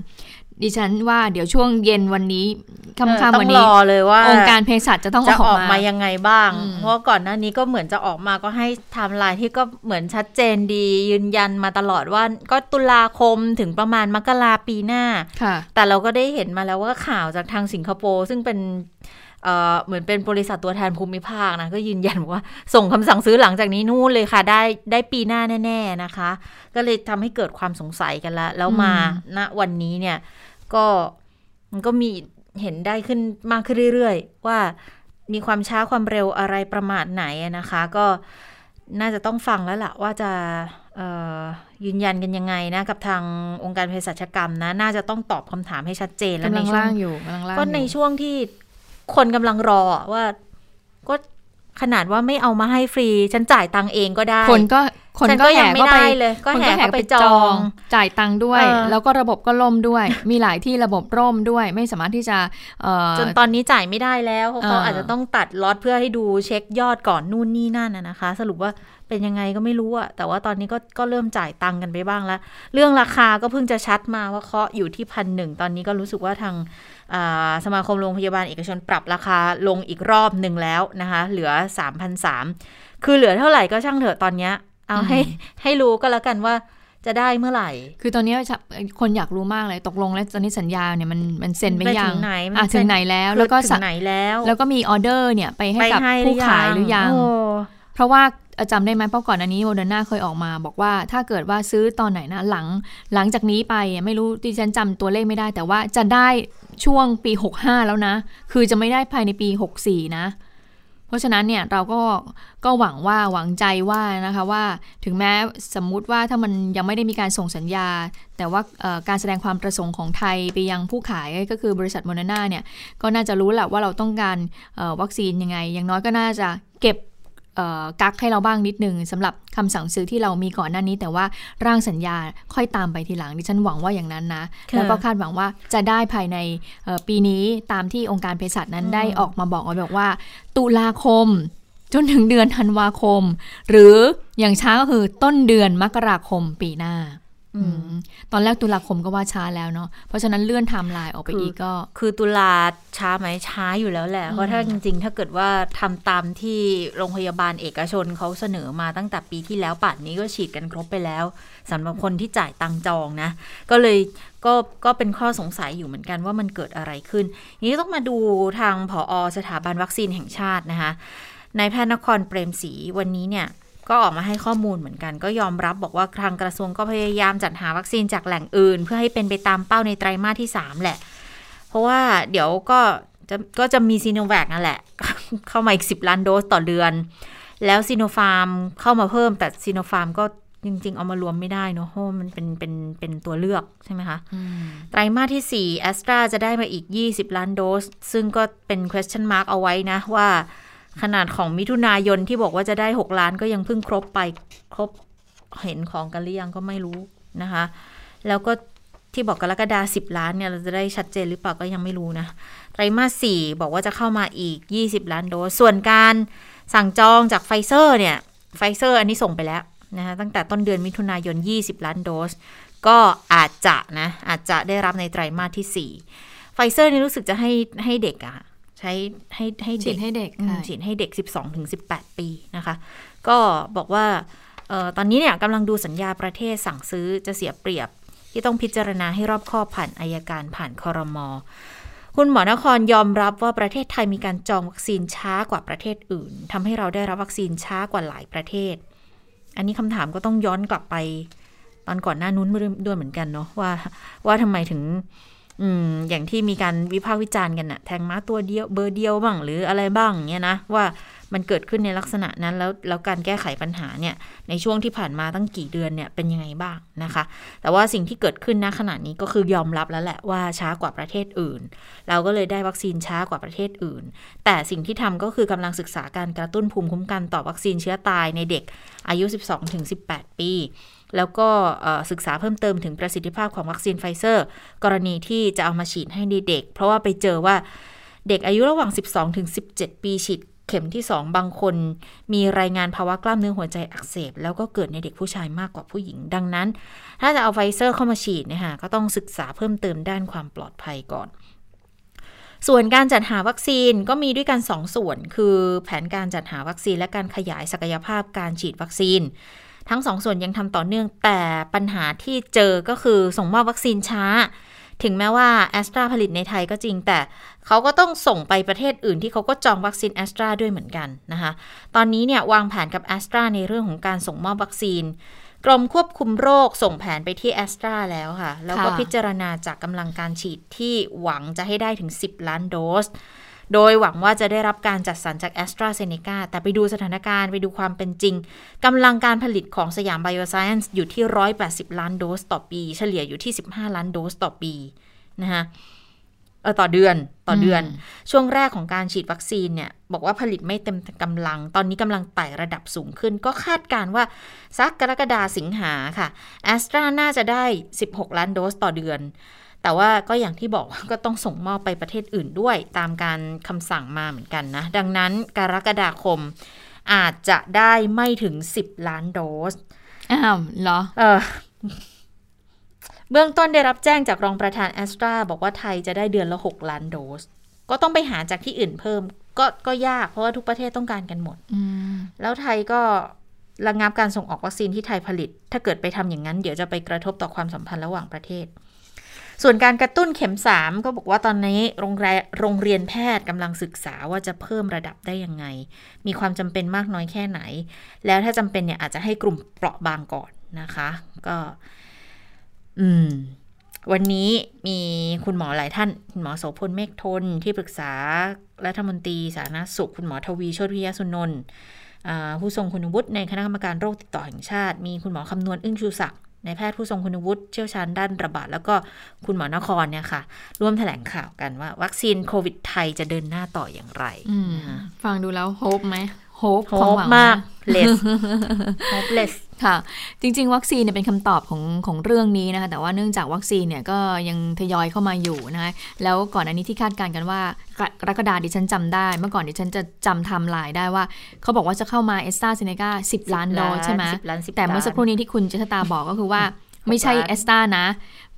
ดิฉันว่าเดี๋ยวช่วงเย็นวันนี้เออค่ำต้ๆอวันงรนี้อเลยว่า องค์การเภสัชจะต้องจะออออกกมามายังไงบ้างอืมเพราะว่าก่อนหน้านี้ก็เหมือนจะออกมาก็ให้ไทม์ไลน์ที่ก็เหมือนชัดเจนดี ยืนยันมาตลอดว่าก็ตุลาคมถึงประมาณมกราปีหน้าค่ะแต่เราก็ได้เห็นมาแล้วว่าข่าวจากทางสิงคโปร์ซึ่งเป็น เอ่อเหมือนเป็นบริษัทตัวแทนภูมิภาคนะ ก็ยืนยันว่าส่งคำสั่งซื้อหลังจากนี้นู่นเลยค่ะ ได้ได้ปีหน้าแน่ ๆนะคะ ก็เลยทำให้เกิดความสงสัยกันละแล้วมาอืมณวันนี้เนี่ยก็มันก็มีเห็นได้ขึ้นมากขึ้นเรื่อยๆ ว่ามีความช้าความเร็วอะไรประมาทไหนอะนะคะ ก็น่าจะต้องฟังแล้วล่ะ ว่าจะเอ่อยืนยันกันยังไงนะ กับทางองค์การเภสัชกรรมนะ น่าจะต้องตอบคำถามให้ชัดเจนแล้วกำในลังช่วล่างงอยู่กำลังล่างก็อยู่ในช่วงที่ คนกำลังรออะว่าก็ขนาดว่าไม่เอามาให้ฟรี ฉันจ่ายตังค์เองก็ได้ คนก็คนฉันก็ก็ยัแห่งไม่เข้าไปได้เลย ก็คนแห่เข้าไปจอง จ่ายตังค์ด้วยเออแล้วก็ระบบก็ล่มด้วย มีหลายที่ระบบร่มด้วย ไม่สามารถที่จะเอ่อจนตอนนี้จ่ายไม่ได้แล้วเพราะเขาเออออาจจะต้องตัดล็อตเพื่อให้ดูเช็คยอดก่อนนู่นนี่นั่นนะนะคะ สรุปว่าเป็นยังไงก็ไม่รู้อะแต่ว่าตอนนี้ก็ก็เริ่มจ่ายตังค์กันไปบ้างแล้ว เรื่องราคาก็เพิ่งจะชัดมาว่าเคาะอยู่ที่พันหนึ่งตอนนี้ก็รู้สึกว่าทางอ่า สมาคมโรงพยาบาลเอกชนปรับราคาลงอีกรอบหนึ่งแล้วนะคะ เหลือ 3 0 0 3คือเหลือเท่าไหร่ก็ช่างเถอะตอนเนี้ย เอาให้ให้รู้ก็แล้วกันว่าจะได้เมื่อไหร่ คือตอนนี้คนอยากรู้มากเลยตกลงแล้วตอนนี้สัญญาเนี่ยมันมันเซ็นไปยังถึงไหนมัอะเซ็ถึนงไหนแล้วคือแล้วก็ถึสั่งงไหนแล้ว แล้วก็มีออเดอร์เนี่ยไปให้ไปกับให้ผู้ขายหรือยังโเพราะว่าเอ่อ จำได้ไหมเพราะก่อนอันนี้โมเดอร์นาเคยออกมา บอกว่าถ้าเกิดว่าซื้อตอนไหนนะหลังหลังจากนี้ไปไม่รู้ดิฉันจำตัวเลขไม่ได้ แต่ว่าจะได้ช่วงปี 65 แล้วนะ คือจะไม่ได้ภายในปี 64 นะ เพราะฉะนั้นเนี่ยเราก็ก็หวังว่าหวังใจว่านะคะว่าถึงแม้สมมุติว่าถ้ามันยังไม่ได้มีการส่งสัญญา แต่ว่าการแสดงความประสงค์ของไทยไปยังผู้ขายก็คือบริษัทโมเดอร์นาเนี่ยก็น่าจะรู้แหละว่าเราต้องการวัคซีนยังไง อย่างน้อยก็น่าจะเก็บ กักให้เราบ้างนิดนึงสำหรับคำสั่งซื้อที่เรามีก่อนหน้านี้ แต่ว่าร่างสัญญาค่อยตามไปทีหลังดิฉันหวังว่าอย่างนั้นนะ แล้วก็คาดหวังว่าจะได้ภายในปีนี้ตามที่องค์การเภสัชนั้นได้ออกมาบอกไว้บอกว่า ตุลาคม จนถึงเดือนธันวาคม หรืออย่างช้าก็คือต้นเดือนมกราคมปีหน้า ตอนแรกตุลาคมก็ว่าช้าแล้วเนาะเพราะฉะนั้นเลื่อนไทม์ไลน์ออกไปอีกก็ คือตุลาช้าไหมช้าอยู่แล้วแหละ เพราะถ้าจริง ๆ ถ้าเกิดว่าทำตามที่โรงพยาบาลเอกชนเขาเสนอมาตั้งแต่ปีที่แล้วป่านนี้ก็ฉีดกันครบไปแล้วสำหรับคนที่จ่ายตังค์จองนะ ก็เลยก็ก็เป็นข้อสงสัยอยู่เหมือนกันว่ามันเกิดอะไรขึ้นนี้ต้องมาดูทางผอสถาบันวัคซีนแห่งชาตินะคะนายแพทย์นครเปรมศรีวันนี้เนี่ย ก็ออกมาให้ข้อมูลเหมือนกัน ก็ยอมรับบอกว่าทางกระทรวงก็พยายามจัดหาวัคซีนจากแหล่งอื่น เพื่อให้เป็นไปตามเป้าในไตรมาสที่ 3 แหละ เพราะว่าเดี๋ยวก็จะก็จะมีซีโนแวคนั่นแหละ เข้ามาอีก 10 ล้านโดสต่อเดือน แล้วซีโนฟาร์มเข้ามาเพิ่มแต่ซีโนฟาร์มก็จริง ๆ เอามารวมไม่ได้เนาะเพราะมันเป็นเป็นเป็นตัวเลือกใช่ไหมคะไตรมาสที่ 4 แอสตราจะได้มาอีก 20 ล้านโดส ซึ่งก็เป็น question mark เอาไว้นะว่า ขนาดของมิถุนายนที่บอกว่าจะได้ 6 ล้านก็ยังเพิ่งครบไปครบเห็นของกันหรือยังก็ไม่รู้นะคะ แล้วก็ที่บอกกรกฎาสิบล้านเนี่ยเราจะได้ชัดเจนหรือเปล่าก็ยังไม่รู้นะไตรมาสสี่บอกว่าจะเข้ามาอีก 20 ล้านโดส ส่วนการสั่งจองจากไฟเซอร์เนี่ยไฟเซอร์อันนี้ส่งไปแล้วนะคะตั้งแต่ต้นเดือนมิถุนายน 20 ล้านโดส ก็อาจจะนะอาจจะได้รับในไตรมาสที่4ไฟเซอร์นี่รู้สึกจะให้ให้เด็กอะ ใช้ให้ให้เด็กให้เด็กฉีดให้เด็ก 12ถึง18 ปีนะคะ ก็บอกว่าออตอนนี้เนี่ยกำลังดูสัญญาประเทศสั่งซื้อจะเสียเปรียบที่ต้องพิจารณาให้รอบคอบผ่านอายการผ่านคอรมอคุณหมอนครยอมรับว่าประเทศไทยมีการจองวัคซีนช้ากว่าประเทศอื่นทำให้เราได้รับวัคซีนช้ากว่าหลายประเทศ อันนี้คำถามก็ต้องย้อนกลับไป ตอนก่อนหน้านู้นด้วยเหมือนกันเนาะว่า ว่าทำไมถึง อืมอย่างที่มีการวิพากษ์วิจารณ์กันอะแทงม้าตัวเดียวเบอร์เดียวบ้างหรืออะไรบ้างเงี้ยนะว่ามันเกิดขึ้นในลักษณะนั้นแล้วแล้วการแก้ไขปัญหาเนี่ยในช่วงที่ผ่านมาตั้งกี่เดือนเนี่ยเป็นยังไงบ้างนะคะ แต่ว่าสิ่งที่เกิดขึ้นณขณะนี้ก็คือยอมรับแล้วแหละว่าช้ากว่าประเทศอื่น เราก็เลยได้วัคซีนช้ากว่าประเทศอื่น แต่สิ่งที่ทำก็คือกำลังศึกษาการกระตุ้นภูมิคุ้มกันต่อวัคซีนเชื้อตายในเด็กอายุ 12-18 ปี แล้วก็ศึกษาเพิ่มเติมถึงประสิทธิภาพของวัคซีนไฟเซอร์ กรณีที่จะเอามาฉีดให้เด็ก เพราะว่าไปเจอว่าเด็กอายุระหว่าง 12 ถึง 17 ปีฉีดเข็มที่ 2 บางคน มีรายงานภาวะกล้ามเนื้อหัวใจอักเสบ แล้วก็เกิดในเด็กผู้ชายมากกว่าผู้หญิง ดังนั้น ถ้าจะเอาไฟเซอร์เข้ามาฉีดนะคะก็ต้องศึกษาเพิ่มเติมด้านความปลอดภัยก่อน ส่วนการจัดหาวัคซีนก็มีด้วยกัน 2ส่วน คือแผนการจัดหาวัคซีนและการขยายศักยภาพการฉีดวัคซีน ทั้งสองส่วนยังทำต่อเนื่องแต่ปัญหาที่เจอก็คือส่งมอบวัคซีนช้า ถึงแม้ว่าแอสตราผลิตในไทยก็จริง แต่เขาก็ต้องส่งไปประเทศอื่นที่เขาก็จองวัคซีนแอสตราด้วยเหมือนกันนะคะตอนนี้เนี่ยวางแผนกับแอสตราในเรื่องของการส่งมอบวัคซีนกรมควบคุมโรคส่งแผนไปที่แอสตราแล้วค่ะ แล้วก็พิจารณาจากกำลังการฉีดที่หวังจะให้ได้ถึง 10 ล้านโดส โดยหวังว่าจะได้รับการจัดสรรจากแอสตราเซเนกาแต่ไปดูสถานการณ์ไปดูความเป็นจริงกำลังการผลิตของสยามไบโอไซเอนซ์อยู่ที่ 180 ล้านโดสต่อปี เฉลี่ยอยู่ที่ 15 ล้านโดสต่อปีนะคะเออต่อเดือนต่อเดือน ช่วงแรกของการฉีดวัคซีนเนี่ย บอกว่าผลิตไม่เต็มกำลัง ตอนนี้กำลังไต่ระดับสูงขึ้น ก็คาดการณ์ว่าสักกรกฎาสิงหาค่ะแอสตราน่าจะได้ 16 ล้านโดสต่อเดือน แต่ว่าก็อย่างที่บอกก็ต้องส่งมอบไปประเทศอื่นด้วย ตามการคำสั่งมาเหมือนกันนะ ดังนั้นกรกฎาคมอาจจะได้ไม่ถึง 10 ล้านโดส อ้าวเหรอ เออ เบื้องต้นได้รับแจ้งจากรองประธานแอสตราบอกว่าไทยจะได้เดือนละ 6 ล้านโดส ก็ต้องไปหาจากที่อื่นเพิ่ม ก็ก็ยากเพราะว่าทุกประเทศต้องการกันหมดแล้วไทยก็ระงงับการส่งออกวัคซีนที่ไทยผลิต ถ้าเกิดไปทำอย่างนั้น เดี๋ยวจะไปกระทบต่อความสัมพันธ์ระหว่างประเทศ ส่วนการกระตุ้นเข็ม 3 ก็บอกว่าตอนนี้โรงโรงเรียนแพทย์กำลังศึกษาว่าจะเพิ่มระดับได้ยังไง มีความจำเป็นมากน้อยแค่ไหน แล้วถ้าจำเป็นเนี่ยอาจจะให้กลุ่มเปราะบางก่อนนะคะ ก็ อืมวันนี้มีคุณหมอหลายท่าน คุณหมอโสพลเมฆทน ที่ปรึกษารัฐมนตรีสาธารณสุข คุณหมอทวีโชติพิยสุนนท์ผู้ทรงคุณวุฒิในคณะกรรมการโรคติดต่อแห่งชาติ มีคุณหมอคำนวณอึ้งชูศักดิ์ ในแพทย์ผู้ทรงคุณวุฒิเชี่ยวชาญด้านระบาด แล้วก็คุณหมอนครเนี่ยค่ะ ร่วมแถลงข่าวกันว่า วัคซีนโควิดไทยจะเดินหน้าต่ออย่างไร ฟังดูแล้วโฮปไหม โฮปโฮปมาก less hopeless ค่ะ จริง ๆ วัคซีนเนี่ยเป็นคำตอบของของเรื่องนี้นะคะ แต่ว่าเนื่องจากวัคซีนเนี่ยก็ยังทยอยเข้ามาอยู่นะคะแล้วก่อนอันนี้ที่คาดการณ์กันว่ากรกฎาดิฉันจำได้ เมื่อก่อนดิฉันจะจำทำลายได้ว่า เขาบอกว่าจะเข้ามาเอสตราเซเนกาสิบล้านโดสใช่ไหมแต่เมื่อสักครู่นี้ที่คุณเจษตาบอกก็คือว่าไม่ใช่เอสตรานะ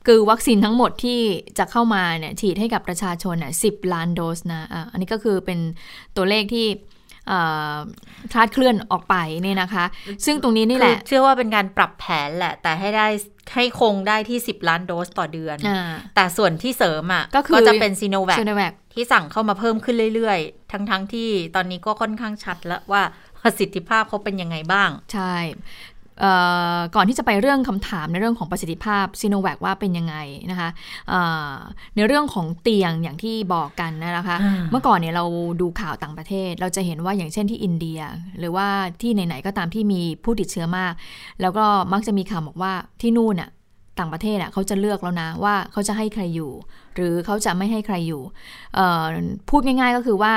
คือวัคซีนทั้งหมดที่จะเข้ามาเนี่ยฉีดให้กับประชาชนน่ะสิบล้านโดสนะอะอันนี้ก็คือเป็นตัวเลขที่ คลาดเคลื่อนออกไปเนี่ยนะคะ ซึ่งตรงนี้นี่แหละ เชื่อว่าเป็นการปรับแผนแหละ แต่ให้ได้ให้คงได้ที่ 10 ล้านโดสต่อเดือนแต่ส่วนที่เสริมอะก็ก็จะเป็นซีโนแวคที่สั่งเข้ามาเพิ่มขึ้นเรื่อยๆ ทั้งๆทที่ตอนนี้ก็ค่อนข้างชัดแล้วว่าประสิทธิภาพเขาเป็นยังไงบ้าง ใช่ ก่อนที่จะไปเรื่องคำถามในเรื่องของประสิทธิภาพซีโนแวคว่าเป็นยังไงนะคะในเรื่องของเตียงอย่างที่บอกกันนะคะ เมื่อก่อนเนี่ยเราดูข่าวต่างประเทศ เราจะเห็นว่าอย่างเช่นที่อินเดีย หรือว่าที่ไหนๆก็ตามที่มีผู้ติดเชื้อมาก แล้วก็มักจะมีข่าวบอกว่าที่นู่นน่ะต่างประเทศอะเขาจะเลือกแล้วนะว่าเขาจะให้ใครอยู่ หรือเขาจะไม่ให้ใครอยู่พูดง่ายๆก็คือว่า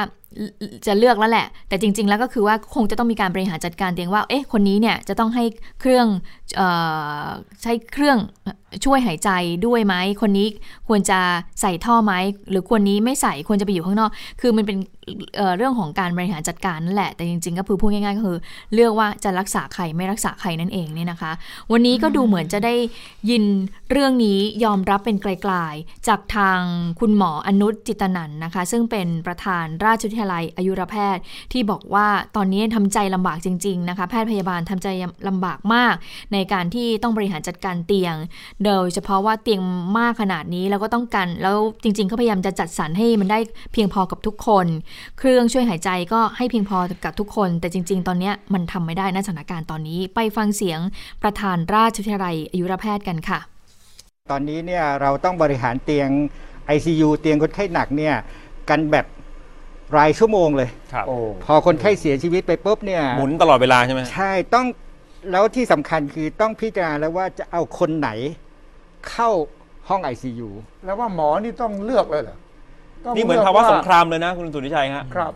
จะเลือกแล้วแหละ แต่จริง ๆ แล้วก็คือว่าคงจะต้องมีการบริหารจัดการเตียงว่า เอ๊ะ คนนี้เนี่ยจะต้องให้เครื่องออใช้เครื่องช่วยหายใจด้วยไหม คนนี้ควรจะใส่ท่อไหม หรือควรนี้ไม่ใส่ควรจะไปอยู่ข้างนอก คือมันเป็นเเรื่องของการบริหารจัดการนั่นแหละ แต่จริง ๆ ก็คือพูดง่ายๆก็คือ เลือกว่าจะรักษาใครไม่รักษาใครนั่นเองเนี่ยนะคะ วันนี้ก็ดูเหมือนจะได้ยินเรื่องนี้ยอมรับเป็นไกล ๆ จากทางคุณหมออนุจิตนันนะคะ ซึ่งเป็นประธานราชวิทยาลัยอายุรแพทย์ ที่บอกว่าตอนนี้ทำใจลำบากจริง ๆ นะคะ แพทย์พยาบาลทำใจลำบากมาก ในการที่ต้องบริหารจัดการเตียง โดยเฉพาะว่าเตียงมากขนาดนี้แล้วก็ต้องกันแล้วจริงๆเขาพยายามจะจัดสรรให้มันได้เพียงพอกับทุกคน เครื่องช่วยหายใจก็ให้เพียงพอกับทุกคน แต่จริง ๆ ตอนนี้มันทำไม่ได้นสถานการณ์ตอนนี้ ไปฟังเสียงประธานราชวิทยาลัยอายุรแพทย์กันค่ะ ตอนนี้เนี่ยเราต้องบริหารเตียง ICU เตียงคนไข้หนักเนี่ยกันแบบ รายชั่วโมงเลย ครับพอคนไข้เสียชีวิตไปปุ๊บเนี่ย หมุนตลอดเวลาใช่ไหม ใช่ต้องแล้วที่สำคัญคือต้องพิจารณาแล้วว่าจะเอาคนไหนเข้าห้อง ICU แล้วว่าหมอนี่ต้องเลือกเลยเหรอนี่เหมือนภาวะสงครามเลยนะ คุณสุนิชัยครับครับ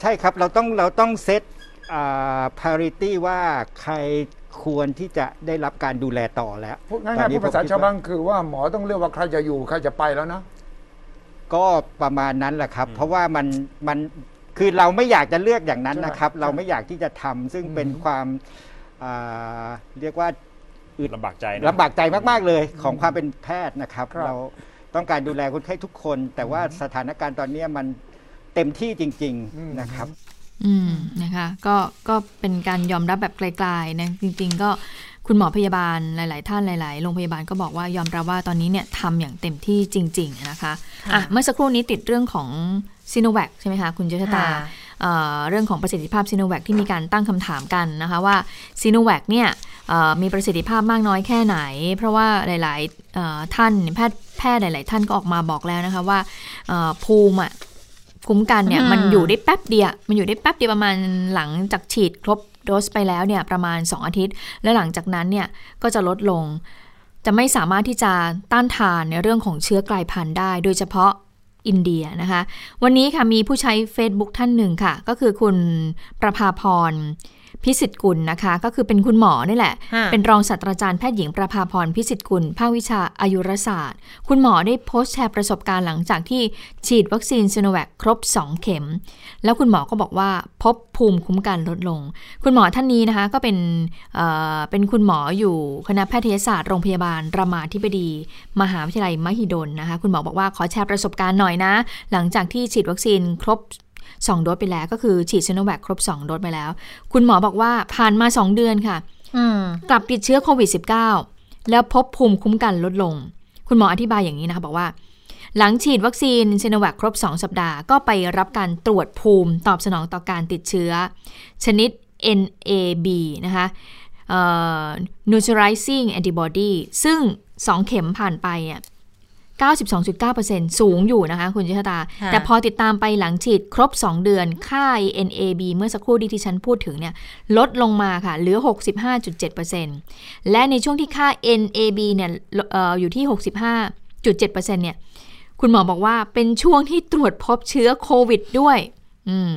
ใช่ครับเราต้องเราต้องเซตอ่า parity ว่าใครควรที่จะได้รับการดูแลต่อแล้วพูดง่ายๆพูดภาษาชาวบ้านคือว่าหมอต้องเลือกว่าใครจะอยู่ใครจะไปแล้วนะ ก็ประมาณนั้นแหละครับ เพราะว่ามันมันคือเราไม่อยากจะเลือกอย่างนั้นนะครับ เราไม่อยากที่จะทำซึ่งเป็นความเรียกว่าอึดลำบากใจลำบากใจมาก ๆ เลยของความเป็นแพทย์นะครับ เราต้องการดูแลคนไข้ทุกคน แต่ว่าสถานการณ์ตอนนี้มันเต็มที่จริง ๆนะครับ อืมนะคะ ก็ก็เป็นการยอมรับแบบไกลๆนะจริง ๆ ก็ คุณหมอพยาบาลหลาย ๆ ท่านหลาย ๆ โรงพยาบาลก็บอกว่ายอมรับว่าตอนนี้เนี่ยทำอย่างเต็มที่จริง ๆ นะคะอะเมื่อสักครู่นี้ติดเรื่องของซีโนแวคใช่ไหมคะคุณเจษตาเรื่องของประสิทธิภาพซีโนแวคที่มีการตั้งคำถามกันนะคะว่าซีโนแวคเนี่ยมีประสิทธิภาพมากน้อยแค่ไหน เพราะว่าหลาย ๆ ท่านแพทย์แพทย์หลาย ๆ ท่านก็ออกมาบอกแล้วนะคะว่าภูมิคุ้มกันเนี่ยมันอยู่ได้แป๊บเดียวมันอยู่ได้แป๊บเดียวประมาณหลังจากฉีดครบ โดสไปแล้วเนี่ยประมาณ 2 อาทิตย์ และหลังจากนั้นเนี่ยก็จะลดลง จะไม่สามารถที่จะต้านทานในเรื่องของเชื้อกลายพันธุ์ได้ โดยเฉพาะอินเดียนะคะ วันนี้ค่ะมีผู้ใช้ Facebook ท่านหนึ่งค่ะ ก็คือคุณประภาพร พิสิทธิ์กุลนะคะ ก็คือเป็นคุณหมอนี่แหละ เป็นรองศาสตราจารย์แพทย์หญิงประภาพรพิสิทธิ์กุลภาควิชาอายุรศาสตร์ คุณหมอได้โพสต์แชร์ประสบการณ์หลังจากที่ฉีดวัคซีนซีโนแวคครบ 2 เข็ม แล้วคุณหมอก็บอกว่าพบภูมิคุ้มกันลดลง คุณหมอท่านนี้นะคะก็เป็นเป็นคุณหมออยู่คณะแพทยศาสตร์โรงพยาบาลรามาธิบดี มหาวิทยาลัยมหิดลนะคะ คุณหมอบอกว่าขอแชร์ประสบการณ์หน่อยนะ หลังจากที่ฉีดวัคซีนครบ 2 โดสไปแล้วก็คือฉีดซีโนแวคครบ 2 โดสไปแล้ว คุณหมอบอกว่าผ่านมา 2 เดือนค่ะกลับติดเชื้อโควิด -19 แล้วพบภูมิคุ้มกันลดลง คุณหมออธิบายอย่างนี้นะคะบอกว่า หลังฉีดวัคซีนซีโนแวคครบ 2 สัปดาห์ก็ไปรับการตรวจภูมิตอบสนองต่อการติดเชื้อ ชนิด NAB นะคะ neutralizing antibody ซึ่ง 2 เข็มผ่านไปอะ 92.9%สูงอยู่นะคะ คุณจิตตาค่ะแต่พอติดตามไปหลังฉีดครบ 2 เดือน ค่า NAB เมื่อสักครู่ที่ที่ฉันพูดถึงเนี่ย ลดลงมาค่ะ เหลือ 65.7%และในช่วงที่ค่า NAB เนี่ยเอออยู่ที่ 65.7%เนี่ย คุณหมอบอกว่าเป็นช่วงที่ตรวจพบเชื้อโควิดด้วยอืม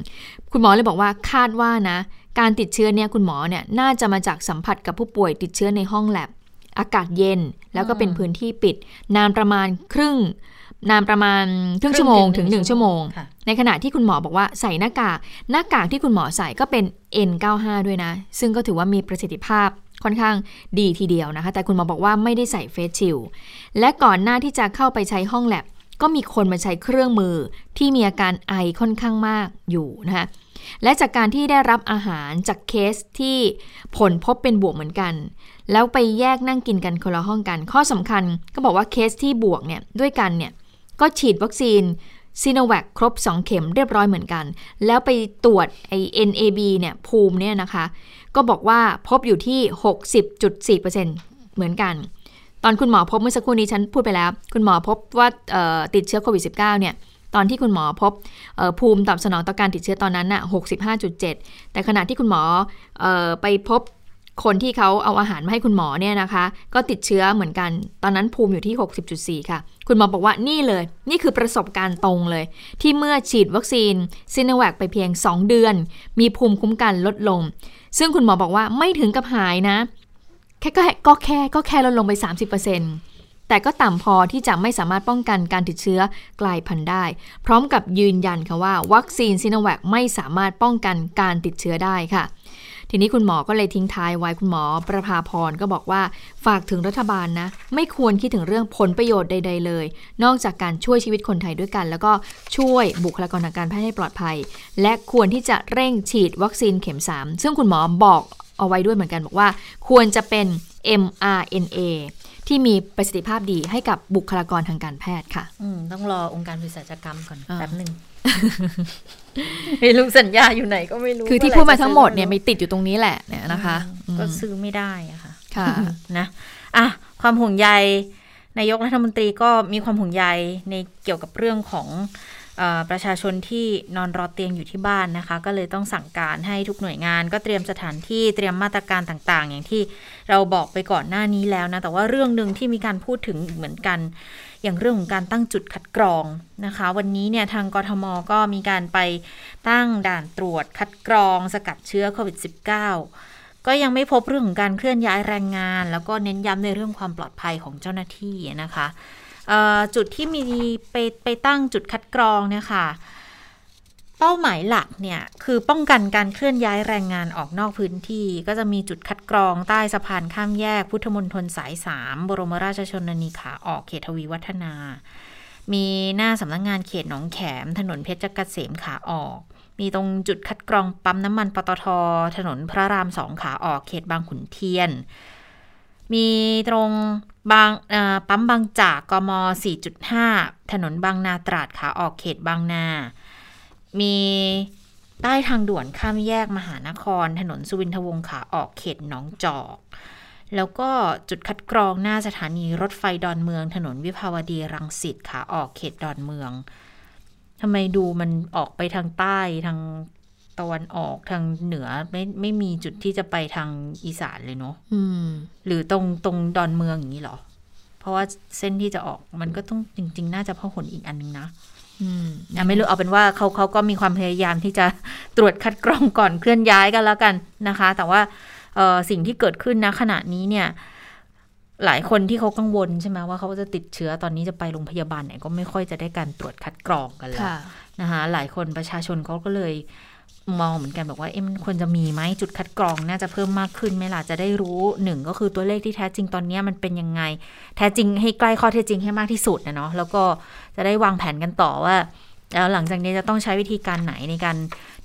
คุณหมอเลยบอกว่าคาดว่านะ การติดเชื้อเนี่ยคุณหมอเนี่ยน่าจะมาจากสัมผัสกับผู้ป่วยติดเชื้อในห้องแลบ อากาศเย็นแล้วก็เป็นพื้นที่ปิด นานประมาณครึ่ง นานประมาณครึ่งชั่วโมงถึง1ชั่วโมงค่ะในขณะที่คุณหมอบอกว่าใส่หน้ากากหน้ากากที่คุณหมอใส่ก็เป็น N95 ด้วยนะ ซึ่งก็ถือว่ามีประสิทธิภาพค่อนข้างดีทีเดียวนะคะ แต่คุณหมอบอกว่าไม่ได้ใส่ face shield และก่อนหน้าที่จะเข้าไปใช้ห้องแลบก็มีคนมาใช้เครื่องมือที่มีอาการไอค่อนข้างมากอยู่นะคะและจากการที่ได้รับอาหารจากเคสที่ผลพบเป็นบวกเหมือนกัน แล้วไปแยกนั่งกินกันคนละห้องกัน ข้อสำคัญก็บอกว่าเคสที่บวกเนี่ยด้วยกันเนี่ยก็ฉีดวัคซีนซีโนแวคครบ 2 เข็มเรียบร้อยเหมือนกัน แล้วไปตรวจไอ NAB เนี่ยภูมิเนี่ยนะคะ ก็บอกว่าพบอยู่ที่ 60.4%เหมือนกัน ตอนคุณหมอพบเมื่อสักครู่นี้ฉันพูดไปแล้ว คุณหมอพบว่าติดเชื้อโควิด -19 เนี่ยตอนที่คุณหมอพบออภูมิตอบสนองต่อการติดเชื้อตอนนั้นน่ะ65.7 แต่ขณะที่คุณหมอออไปพบ คนที่เขาเอาอาหารมาให้คุณหมอเนี่ยนะคะ ก็ติดเชื้อเหมือนกัน ตอนนั้นภูมิอยู่ที่ 60.4 ค่ะ คุณหมอบอกว่านี่เลย นี่คือประสบการณ์ตรงเลย ที่เมื่อฉีดวัคซีนซินแวคไปเพียง 2 เดือน มีภูมิคุ้มกันลดลง ซึ่งคุณหมอบอกว่าไม่ถึงกับหายนะ แค่ก็ก็แค่ก็แค่ลดลงไป 30%แต่ก็ต่ำพอที่จะไม่สามารถป้องกันการติดเชื้อกลายพันธุ์ได้ พร้อมกับยืนยันค่ะว่า วัคซีนซิโนแวคไม่สามารถป้องกันการติดเชื้อได้ค่ะ ทีนี้คุณหมอก็เลยทิ้งท้ายไว้คุณหมอประภาพรก็บอกว่าฝากถึงรัฐบาลนะ ไม่ควรคิดถึงเรื่องผลประโยชน์ใด ๆ เลย นอกจากการช่วยชีวิตคนไทยด้วยกัน แล้วก็ช่วยบุคลากรทางการแพทย์ให้ปลอดภัย และควรที่จะเร่งฉีดวัคซีนเข็ม 3 ซึ่งคุณหมอบอกเอาไว้ด้วยเหมือนกันบอกว่า ควรจะเป็น mRNA ที่มีประสิทธิภาพดีให้กับบุคลากรทางการแพทย์ค่ะอืมต้องรอองค์การเภสัชกรรมก่อนอ่าแป๊บหนึ่ง ไม่รู้สัญญาอยู่ไหนก็ไม่รู้ คือที่เอไหพูร่ดมาจะทั้งซื้อหมดเนี่ยไรู้ไม่ติดอยู่ตรงนี้แหละเนี่ยนะคะอืมก็อืมซื้อไม่ได้อะค่ะ ค่ะ นะ อะ ความห่วงใยนายกรัฐมนตรีก็มีความห่วงใยในเกี่ยวกับเรื่องของเออประชาชนที่นอนรอเตียงอยู่ที่บ้านนะคะ ก็เลยต้องสั่งการให้ทุกหน่วยงาน ก็เตรียมสถานที่เตรียมมาตรการต่าง ๆ อย่างที่เราบอกไปก่อนหน้านี้แล้วนะ แต่ว่าเรื่องหนึ่งที่มีการพูดถึงเหมือนกัน อย่างเรื่องของการตั้งจุดคัดกรองนะคะ วันนี้เนี่ยทางกทมก็มีการไปตั้งด่านตรวจคัดกรองสกัดเชื้อโควิด -19 ก็ยังไม่พบเรื่องของการเคลื่อนย้ายแรงงาน แล้วก็เน้นย้ำในเรื่องความปลอดภัยของเจ้าหน้าที่นะคะจุดที่มีไปไปตั้งจุดคัดกรองเนี่ยค่ะ เป้าหมายหลักเนี่ย คือป้องกันการเคลื่อนย้ายแรงงานออกนอกพื้นที่ ก็จะมีจุดคัดกรองใต้สะพานข้ามแยก พุทธมณฑลสาย 3 บรมราชชนนีขาออกเขตทวีวัฒนา มีหน้าสำนักงงานเขตหนองแขม ถนนเพชรเกษมขาออก มีตรงจุดคัดกรองปั๊มน้ำมันปตท ถนนพระรามสองขาออกเขตบางขุนเทียน มีตรงบางปั๊มบางจากกม 4.5 ถนนบางนาตราดขาออกเขตบางนา มีใต้ทางด่วนข้ามแยกมหานคร ถนนสุวินทวงศ์ขาออกเขตหนองจอก แล้วก็จุดคัดกรองหน้าสถานีรถไฟดอนเมือง ถนนวิภาวดีรังสิตขาออกเขตดอนเมืองทำไมดูมันออกไปทางใต้ทางตะวันออกทางเหนือไม่ไม่มีจุดที่จะไปทางอีสานเลยเนาะอืมหรือตรงตรงดอนเมืองอย่างนี้เหรอ เพราะว่าเส้นที่จะออกมันก็ต้องจริง ๆ น่าจะพหนอีกอันนึงนะ อืมอะไม่รู้เอาเป็นว่าเขาเขาก็มีความพยายามที่จะตรวจคัดกรองก่อนเคลื่อนย้ายกันแล้วกันนะคะ แต่ว่าเอ่อสิ่งที่เกิดขึ้นนะขณะนี้เนี่ย หลายคนที่เขากังวลใช่ไหมว่าเขาจะติดเชื้อตอนนี้จะไปโรงพยาบาลไหนก็ไม่ค่อยจะได้การตรวจคัดกรองกันแล้วค่ะนะคะหลายคนประชาชนเขาก็เลย มองเหมือนกันบอกว่าเอ๊ะมันควรจะมีไหมจุดคัดกรองน่าจะเพิ่มมากขึ้นไหมล่ะจะได้รู้หนึ่งก็คือตัวเลขที่แท้จริงตอนนี้มันเป็นยังไง แท้จริงให้ใกล้ข้อเท็จจริงให้มากที่สุดนะเนาะแล้วก็จะได้วางแผนกันต่อว่าแล้วหลังจากนี้จะต้องใช้วิธีการไหนในการ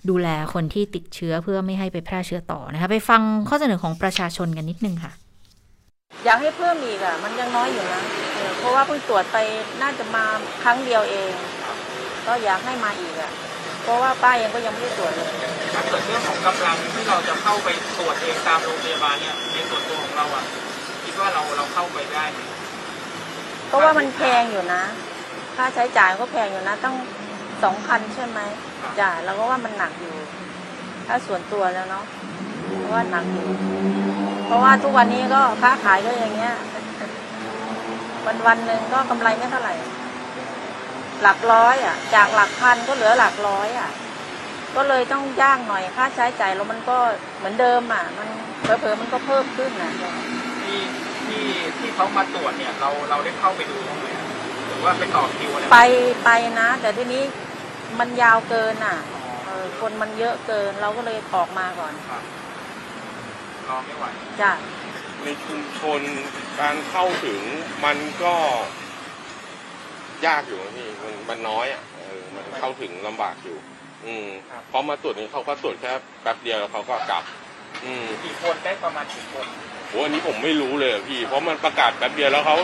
ดูแลคนที่ติดเชื้อเพื่อไม่ให้ไปแพร่เชื้อต่อนะคะ ไปฟังข้อเสนอของประชาชนกันนิดนึงค่ะ อยากให้เพิ่มอีกอะ มันยังน้อยอยู่นะเออเพราะว่าเพิ่งตรวจไปน่าจะมาครั้งเดียวเอง ก็อยากให้มาอีกอะ เพราะว่าป้าเองก็ยังไม่ได้ตรวจเลยถ้าเกิดเรื่องของกำลังที่เราจะเข้าไปตรวจเองตามโรงพยาบาลเนี่ยในส่วนตัวของเราอะคิดว่าเราเราเข้าไปได้ไหมเพราะว่ามันแพงอยู่นะ ค่าใช้จ่ายก็แพงอยู่นะตั้งสองพันใช่ไหมจ่ายแล้วก็ว่ามันหนักอยู่ ถ้าส่วนตัวแล้วเนาะเพราะว่าหนักอยู่เพราะว่าทุกวันนี้ก็ค้าขายก็อย่างเงี้ย วันวันๆหนึ่งก็กำไรไม่เท่าไหร่ หลักร้อยอะ จากหลักพันก็เหลือหลักร้อยอะ ก็เลยต้องย่างหน่อยค่าใช้จ่ายแล้วมันก็เหมือนเดิมอะ มันเผลอๆมันก็เพิ่มขึ้นอะที่ที่ที่เขามาตรวจเนี่ยเราเราได้เข้าไปดูบ้างไหมอะหรือว่าไปต่อคิวอะไรไปไปนะ แต่ทีนี้มันยาวเกินอะเออคนมันเยอะเกินเราก็เลยออกมาก่อนรอไม่ไหว จ้ะ ในชุมชนการเข้าถึงมันก็ ยากอยู่นะพี่มันมันน้อยอะเออมันเข้าถึงลำบากอยู่ อืมพอมาตรวจนี้เขาก็ตรวจแค่แป๊บเดียวแล้วเขาก็กลับ อืมกี่คนได้ประมาณกี่คนโหอันนี้ผมไม่รู้เลยอะพี่ เพราะมันประกาศแป๊บเดียวแล้วเขา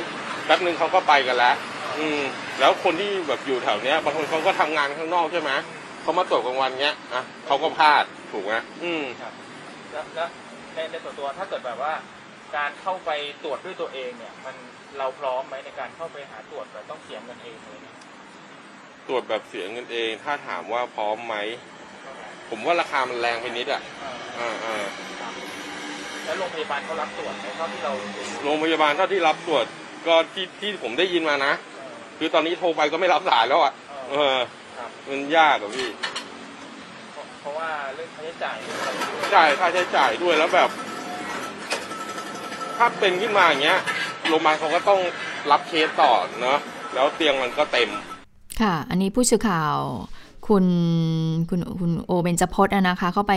แป๊บนึงเขาก็ไปกันแล้ว อืม แล้วคนที่แบบอยู่แถวเนี้ยบางคนเขาก็ทำงานข้างนอกใช่ไหมเขามาตรวจกลางวันเนี้ยอะเขาก็พลาดถูกไหมอืมแล้วแล้วในในส่วนตัวถ้าเกิดแบบว่า การเข้าไปตรวจด้วยตัวเองเนี่ย มัน เราพร้อมไหมในการเข้าไปหาตรวจแบบต้องเสียเงินเองเลยเนี่ยตรวจแบบเสียเงินเอง ถ้าถามว่าพร้อมไหม ผมว่าราคามันแรงไปนิดอะอ่าอ่าแล้วโรงพยาบาลเขารับตรวจไหมเท่าที่เราดูโรงพยาบาลเท่าที่รับตรวจก็ที่ที่ผมได้ยินมานะ คือตอนนี้โทรไปก็ไม่รับสายแล้วอะ เออครับมันยากอะพี่เพราะเพราะว่าเรื่องค่าใช้จ่ายเรื่องอะไรด้วยจ่ายค่าใช้จ่ายด้วยแล้วแบบ ถ้าเป็นขึ้นมาอย่างเงี้ย โรงพยาบาลเขาก็ต้องรับเคสต่อเนาะแล้วเตียงมันก็เต็ม ค่ะ อันนี้ผู้สื่อข่าว คุณคุณคุณโอเบนจพจน์อะนะคะเข้าไป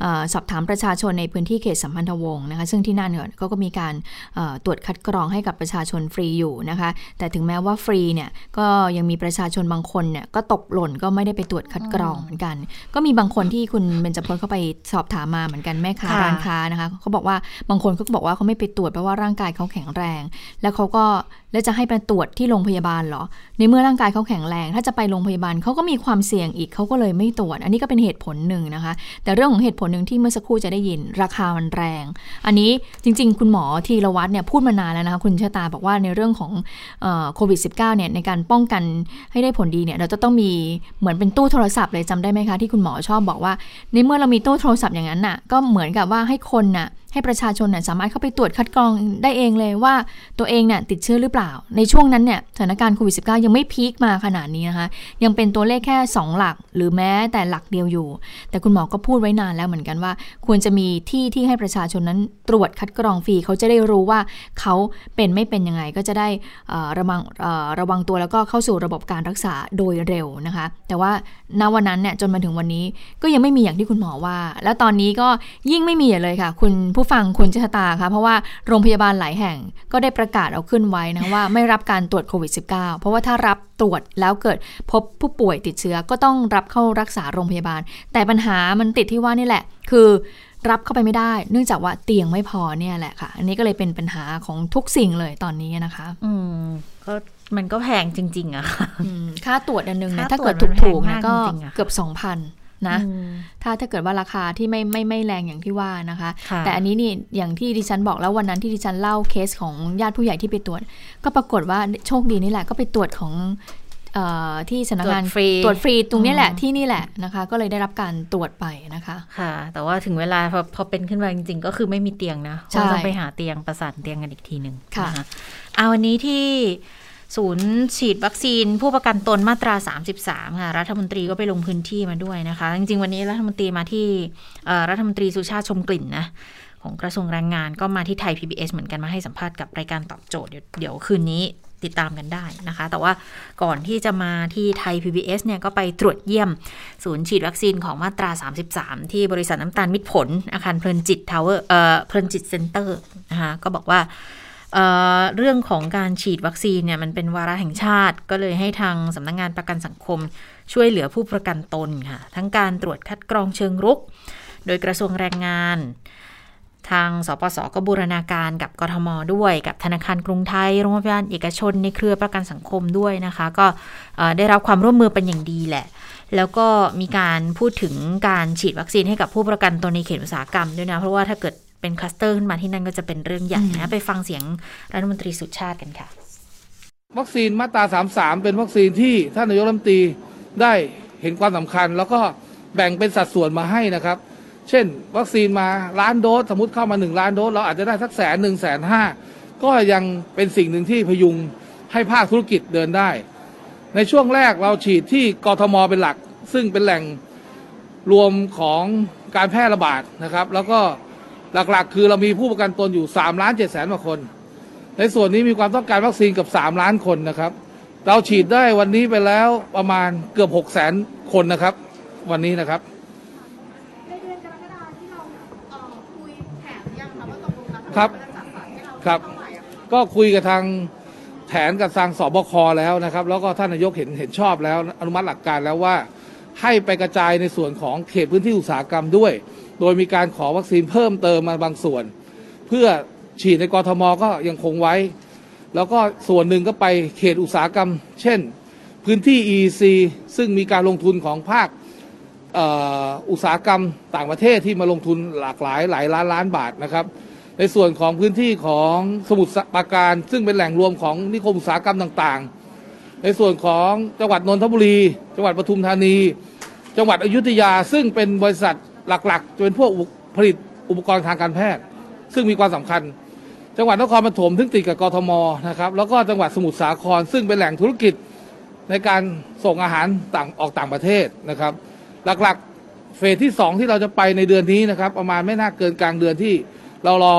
เออสอบถามประชาชนในพื้นที่เขตสัมพันธวงศ์นะคะซึ่งที่นั่นเนี่ยเขาก็มีการเอ่อตรวจคัดกรองให้กับประชาชนฟรีอยู่นะคะแต่ถึงแม้ว่าฟรีเนี่ยก็ยังมีประชาชนบางคนเนี่ยก็ตกหล่นก็ไม่ได้ไปตรวจคัดกรองเหมือนกัน ก็มีบางคนที่คุณเบนจพจน์เข้าไปสอบถามมาเหมือนกันแม่ค้าค่ะร้านค้านะคะเขาบอกว่าบางคนเขาก็บอกว่าเขาไม่ไปตรวจเพราะว่าร่างกายเขาแข็งแรง แล้วเขาก็แล้วจะให้ไปตรวจที่โรงพยาบาลเหรอในเมื่อร่างกายเขาแข็งแรง ถ้าจะไปโรงพยาบาลเขาก็มีความเสี่ยงอีกเขาก็เลยไม่ตรวจ อันนี้ก็เป็นเหตุผลหนึ่งนะคะ แต่เรื่องของเหตุผลหนึ่งที่เมื่อสักครู่จะได้ยินราคามันแรง อันนี้จริง ๆ คุณหมอธีรวัตรเนี่ยพูดมานานแล้วนะคะคุณชะตาบอกว่าในเรื่องของโควิด -19 เนี่ยในการป้องกันให้ได้ผลดีเนี่ยเราจะต้องมีเหมือนเป็นตู้โทรศัพท์เลยจำได้ไหมคะที่คุณหมอชอบบอกว่าในเมื่อเรามีตู้โทรศัพท์อย่างนั้นน่ะก็เหมือนกับว่าให้คนน่ะ ให้ประชาชนน่ะสามารถเข้าไปตรวจคัดกรองได้เองเลยว่าตัวเองเนี่ยติดเชื้อหรือเปล่า ในช่วงนั้นเนี่ยสถานการณ์โควิด -19 ยังไม่พีคมาขนาดนี้นะคะ ยังเป็นตัวเลขแค่ 2 หลัก หรือแม้แต่หลักเดียวอยู่ แต่คุณหมอก็พูดไว้นานแล้วเหมือนกันว่า ควรจะมีที่ที่ให้ประชาชนนั้นตรวจคัดกรองฟรีเขาจะได้รู้ว่าเขาเป็นไม่เป็นยังไงก็จะได้อ่อระวังอ่อระวังตัวแล้วก็เข้าสู่ระบบการรักษาโดยเร็วนะคะ แต่ว่าณวันนั้นเนี่ยจนมาถึงวันนี้ก็ยังไม่มีอย่างที่คุณหมอว่า แล้วตอนนี้ก็ยิ่งไม่มีเลยค่ะ คุณผู้ฟังคุณชะตาค่ะเพราะว่าโรงพยาบาลหลายแห่งก็ได้ประกาศเอาขึ้นไว้นะว่าไม่รับการตรวจโควิด -19 เพราะว่าถ้ารับตรวจแล้วเกิดพบผู้ป่วยติดเชื้อก็ต้องรับเข้ารักษาโรงพยาบาล แต่ปัญหามันติดที่ว่านี่แหละ คือรับเข้าไปไม่ได้ เนื่องจากว่าเตียงไม่พอเนี่ยแหละค่ะ อันนี้ก็เลยเป็นปัญหาของทุกสิ่งเลยตอนนี้นะคะ อืมก็มันก็แพงจริง ๆอะค่ะอืมค่าตรวจอันนึงเนี่ยค่าถ้าเกิดตรวจมันถูกๆเนี่ยแพงมากก็จริงๆอะเกือบ2,000นะอืมถ้าถ้าเกิดว่าราคาที่ไม่ไม่ไม่แรงอย่างที่ว่านะคะค่ะแต่อันนี้นี่อย่างที่ดิฉันบอกแล้ววันนั้นที่ดิฉันเล่าเคสของญาติผู้ใหญ่ที่ไปตรวจ ก็ปรากฏว่าโชคดีนี่แหละก็ไปตรวจของเออที่สำนักงานตรวจฟรีตรวจฟรีตรงนี้แหละอืมที่นี่แหละนะคะ ก็เลยได้รับการตรวจไปนะคะ ค่ะ แต่ว่าถึงเวลาพอพอเป็นขึ้นมาจริงๆ ก็คือไม่มีเตียงนะใช่ก็ต้องไปหาเตียงประสานเตียงกันอีกทีหนึ่งค่ะนเอาวันนี้ที่ ศูนย์ฉีดวัคซีน ผู้ประกันตนมาตรา 33 ค่ะ รัฐมนตรีก็ไปลงพื้นที่มาด้วยนะคะ จริง ๆ วันนี้รัฐมนตรีมาที่รัฐมนตรีสุชาติชมกลิ่นนะของกระทรวงแรงงานก็มาที่ไทย PBS เหมือนกันมาให้สัมภาษณ์กับรายการตอบโจทย์เดี๋ยวเดี๋ยวคืนนี้ติดตามกันได้นะคะ แต่ว่าก่อนที่จะมาที่ไทย PBS เนี่ยก็ไปตรวจเยี่ยม ศูนย์ฉีดวัคซีนของมาตรา 33 ที่บริษัทน้ำตาลมิตรผล อาคารเพลินจิตทาวเวอร์เอ่อเพลินจิตเซ็นเตอร์นะคะก็บอกว่า เรื่องของการฉีดวัคซีนเนี่ยมันเป็นวาระแห่งชาติ ก็เลยให้ทางสำนักงานประกันสังคม ช่วยเหลือผู้ประกันตนค่ะ ทั้งการตรวจคัดกรองเชิงรุก โดยกระทรวงแรงงาน ทางสปสก็บูรณาการกับกทมด้วย กับธนาคารกรุงไทยโรงพยาบาลเอกชน ในเครือประกันสังคมด้วยนะคะ ก็ได้รับความร่วมมือเป็นอย่างดีแหละแล้วก็มีการพูดถึงการฉีดวัคซีนให้กับผู้ประกันตนในเขตอุตสาหกรรมด้วยนะ เพราะว่าถ้าเกิด เป็นคลัสเตอร์ขึ้นมาที่นั่นก็จะเป็นเรื่องใหญ่นะ ไปฟังเสียงรัฐมนตรีสุชาติกันค่ะ วัคซีนมาตรา 33 เป็นวัคซีนที่ท่านนายกรัฐมนตรีได้เห็นความสำคัญ แล้วก็แบ่งเป็นสัดส่วนมาให้นะครับ เช่น วัคซีนมาล้านโดสสมมติเข้ามา 1 ล้านโดสเราอาจจะได้สักแสนหนึ่งแสนห้าก็ยังเป็นสิ่งหนึ่งที่พยุงให้ภาคธุรกิจเดินได้ ในช่วงแรกเราฉีดที่กทมเป็นหลัก ซึ่งเป็นแหล่งรวมของการแพร่ระบาดนะครับ แล้วก็ หลักๆ คือเรามีผู้ประกันตนอยู่3ล้าน7แสนกว่าคน ในส่วนนี้มีความต้องการวัคซีนเกับ 3 ล้านคนนะครับ เราฉีดได้วันนี้ไปแล้วประมาณเกือบ6แสนคนนะครับ วันนี้นะครับครับครับก็คุยกับทางแผนกับทางสบคแล้วนะครับ แล้วก็ท่านนายกเห็นเห็นชอบแล้ว อนุมัติหลักการแล้วว่า ให้ไปกระจายในส่วนของเขตพื้นที่อุตสาหกรรมด้วย โดยมีการขอวัคซีนเพิ่มเติมมาบางส่วน เพื่อฉีดในกรทมก็ยังคงไว้ แล้วก็ส่วนหนึ่งก็ไปเขตอุตสาหกรรม เช่น พื้นที่ EEC ซึ่งมีการลงทุนของภาคอ่ออุตสาหกรรมต่างประเทศที่มาลงทุนหลากหลายหลายล้านล้านบาทนะครับ ในส่วนของพื้นที่ของสมุทรปราการ ซึ่งเป็นแหล่งรวมของนิคมอุตสาหกรรมต่างๆ ในส่วนของจังหวัดนนทบุรี จังหวัดปทุมธานี จังหวัดอยุธยาซึ่งเป็นบริษัท หลักๆ จะเป็นพวกผลิตอุปกรณ์ทางการแพทย์ ซึ่งมีความสำคัญ จังหวัดนครปฐมซึ่งติดกับกทมนะครับแล้วก็จังหวัดสมุทรสาคร ซึ่งเป็นแหล่งธุรกิจในการส่งอาหารต่างออกต่างประเทศนะครับ หลักๆเฟสที่ 2 ที่เราจะไปในเดือนนี้นะครับ ประมาณไม่น่าเกินกลางเดือนที่เรารอ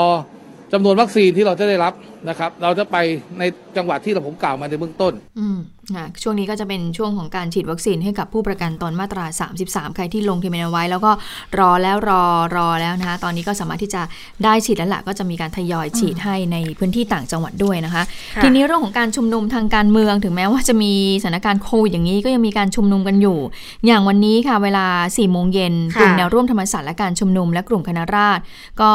จำนวนวัคซีนที่เราจะได้รับนะครับ เราจะไปใน จังหวัดที่เราผมกล่าวมาในเบื้องต้น อืมค่ะช่วงนี้ก็จะเป็นช่วงของการฉีดวัคซีนให้กับผู้ประกันตนมาตรา 33 ใครที่ลงทะเบียนเอาไว้ แล้วก็รอแล้วรอรอแล้วนะคะ ตอนนี้ก็สามารถที่จะได้ฉีดแล้วล่ะก็จะมีการทยอยฉีดให้ในพื้นที่ต่างจังหวัดด้วยนะคะค่ะทีนี้เรื่องของการชุมนุมทางการเมืองถึงแม้ว่าจะมีสถานการณ์โควิดอย่างนี้ก็ยังมีการชุมนุมกันอยู่ อย่างวันนี้ค่ะเวลา4โมงเย็นค่ะกลุ่มแนวร่วมธรรมศาสตร์และการชุมนุมและกลุ่มคณะราษฎรก็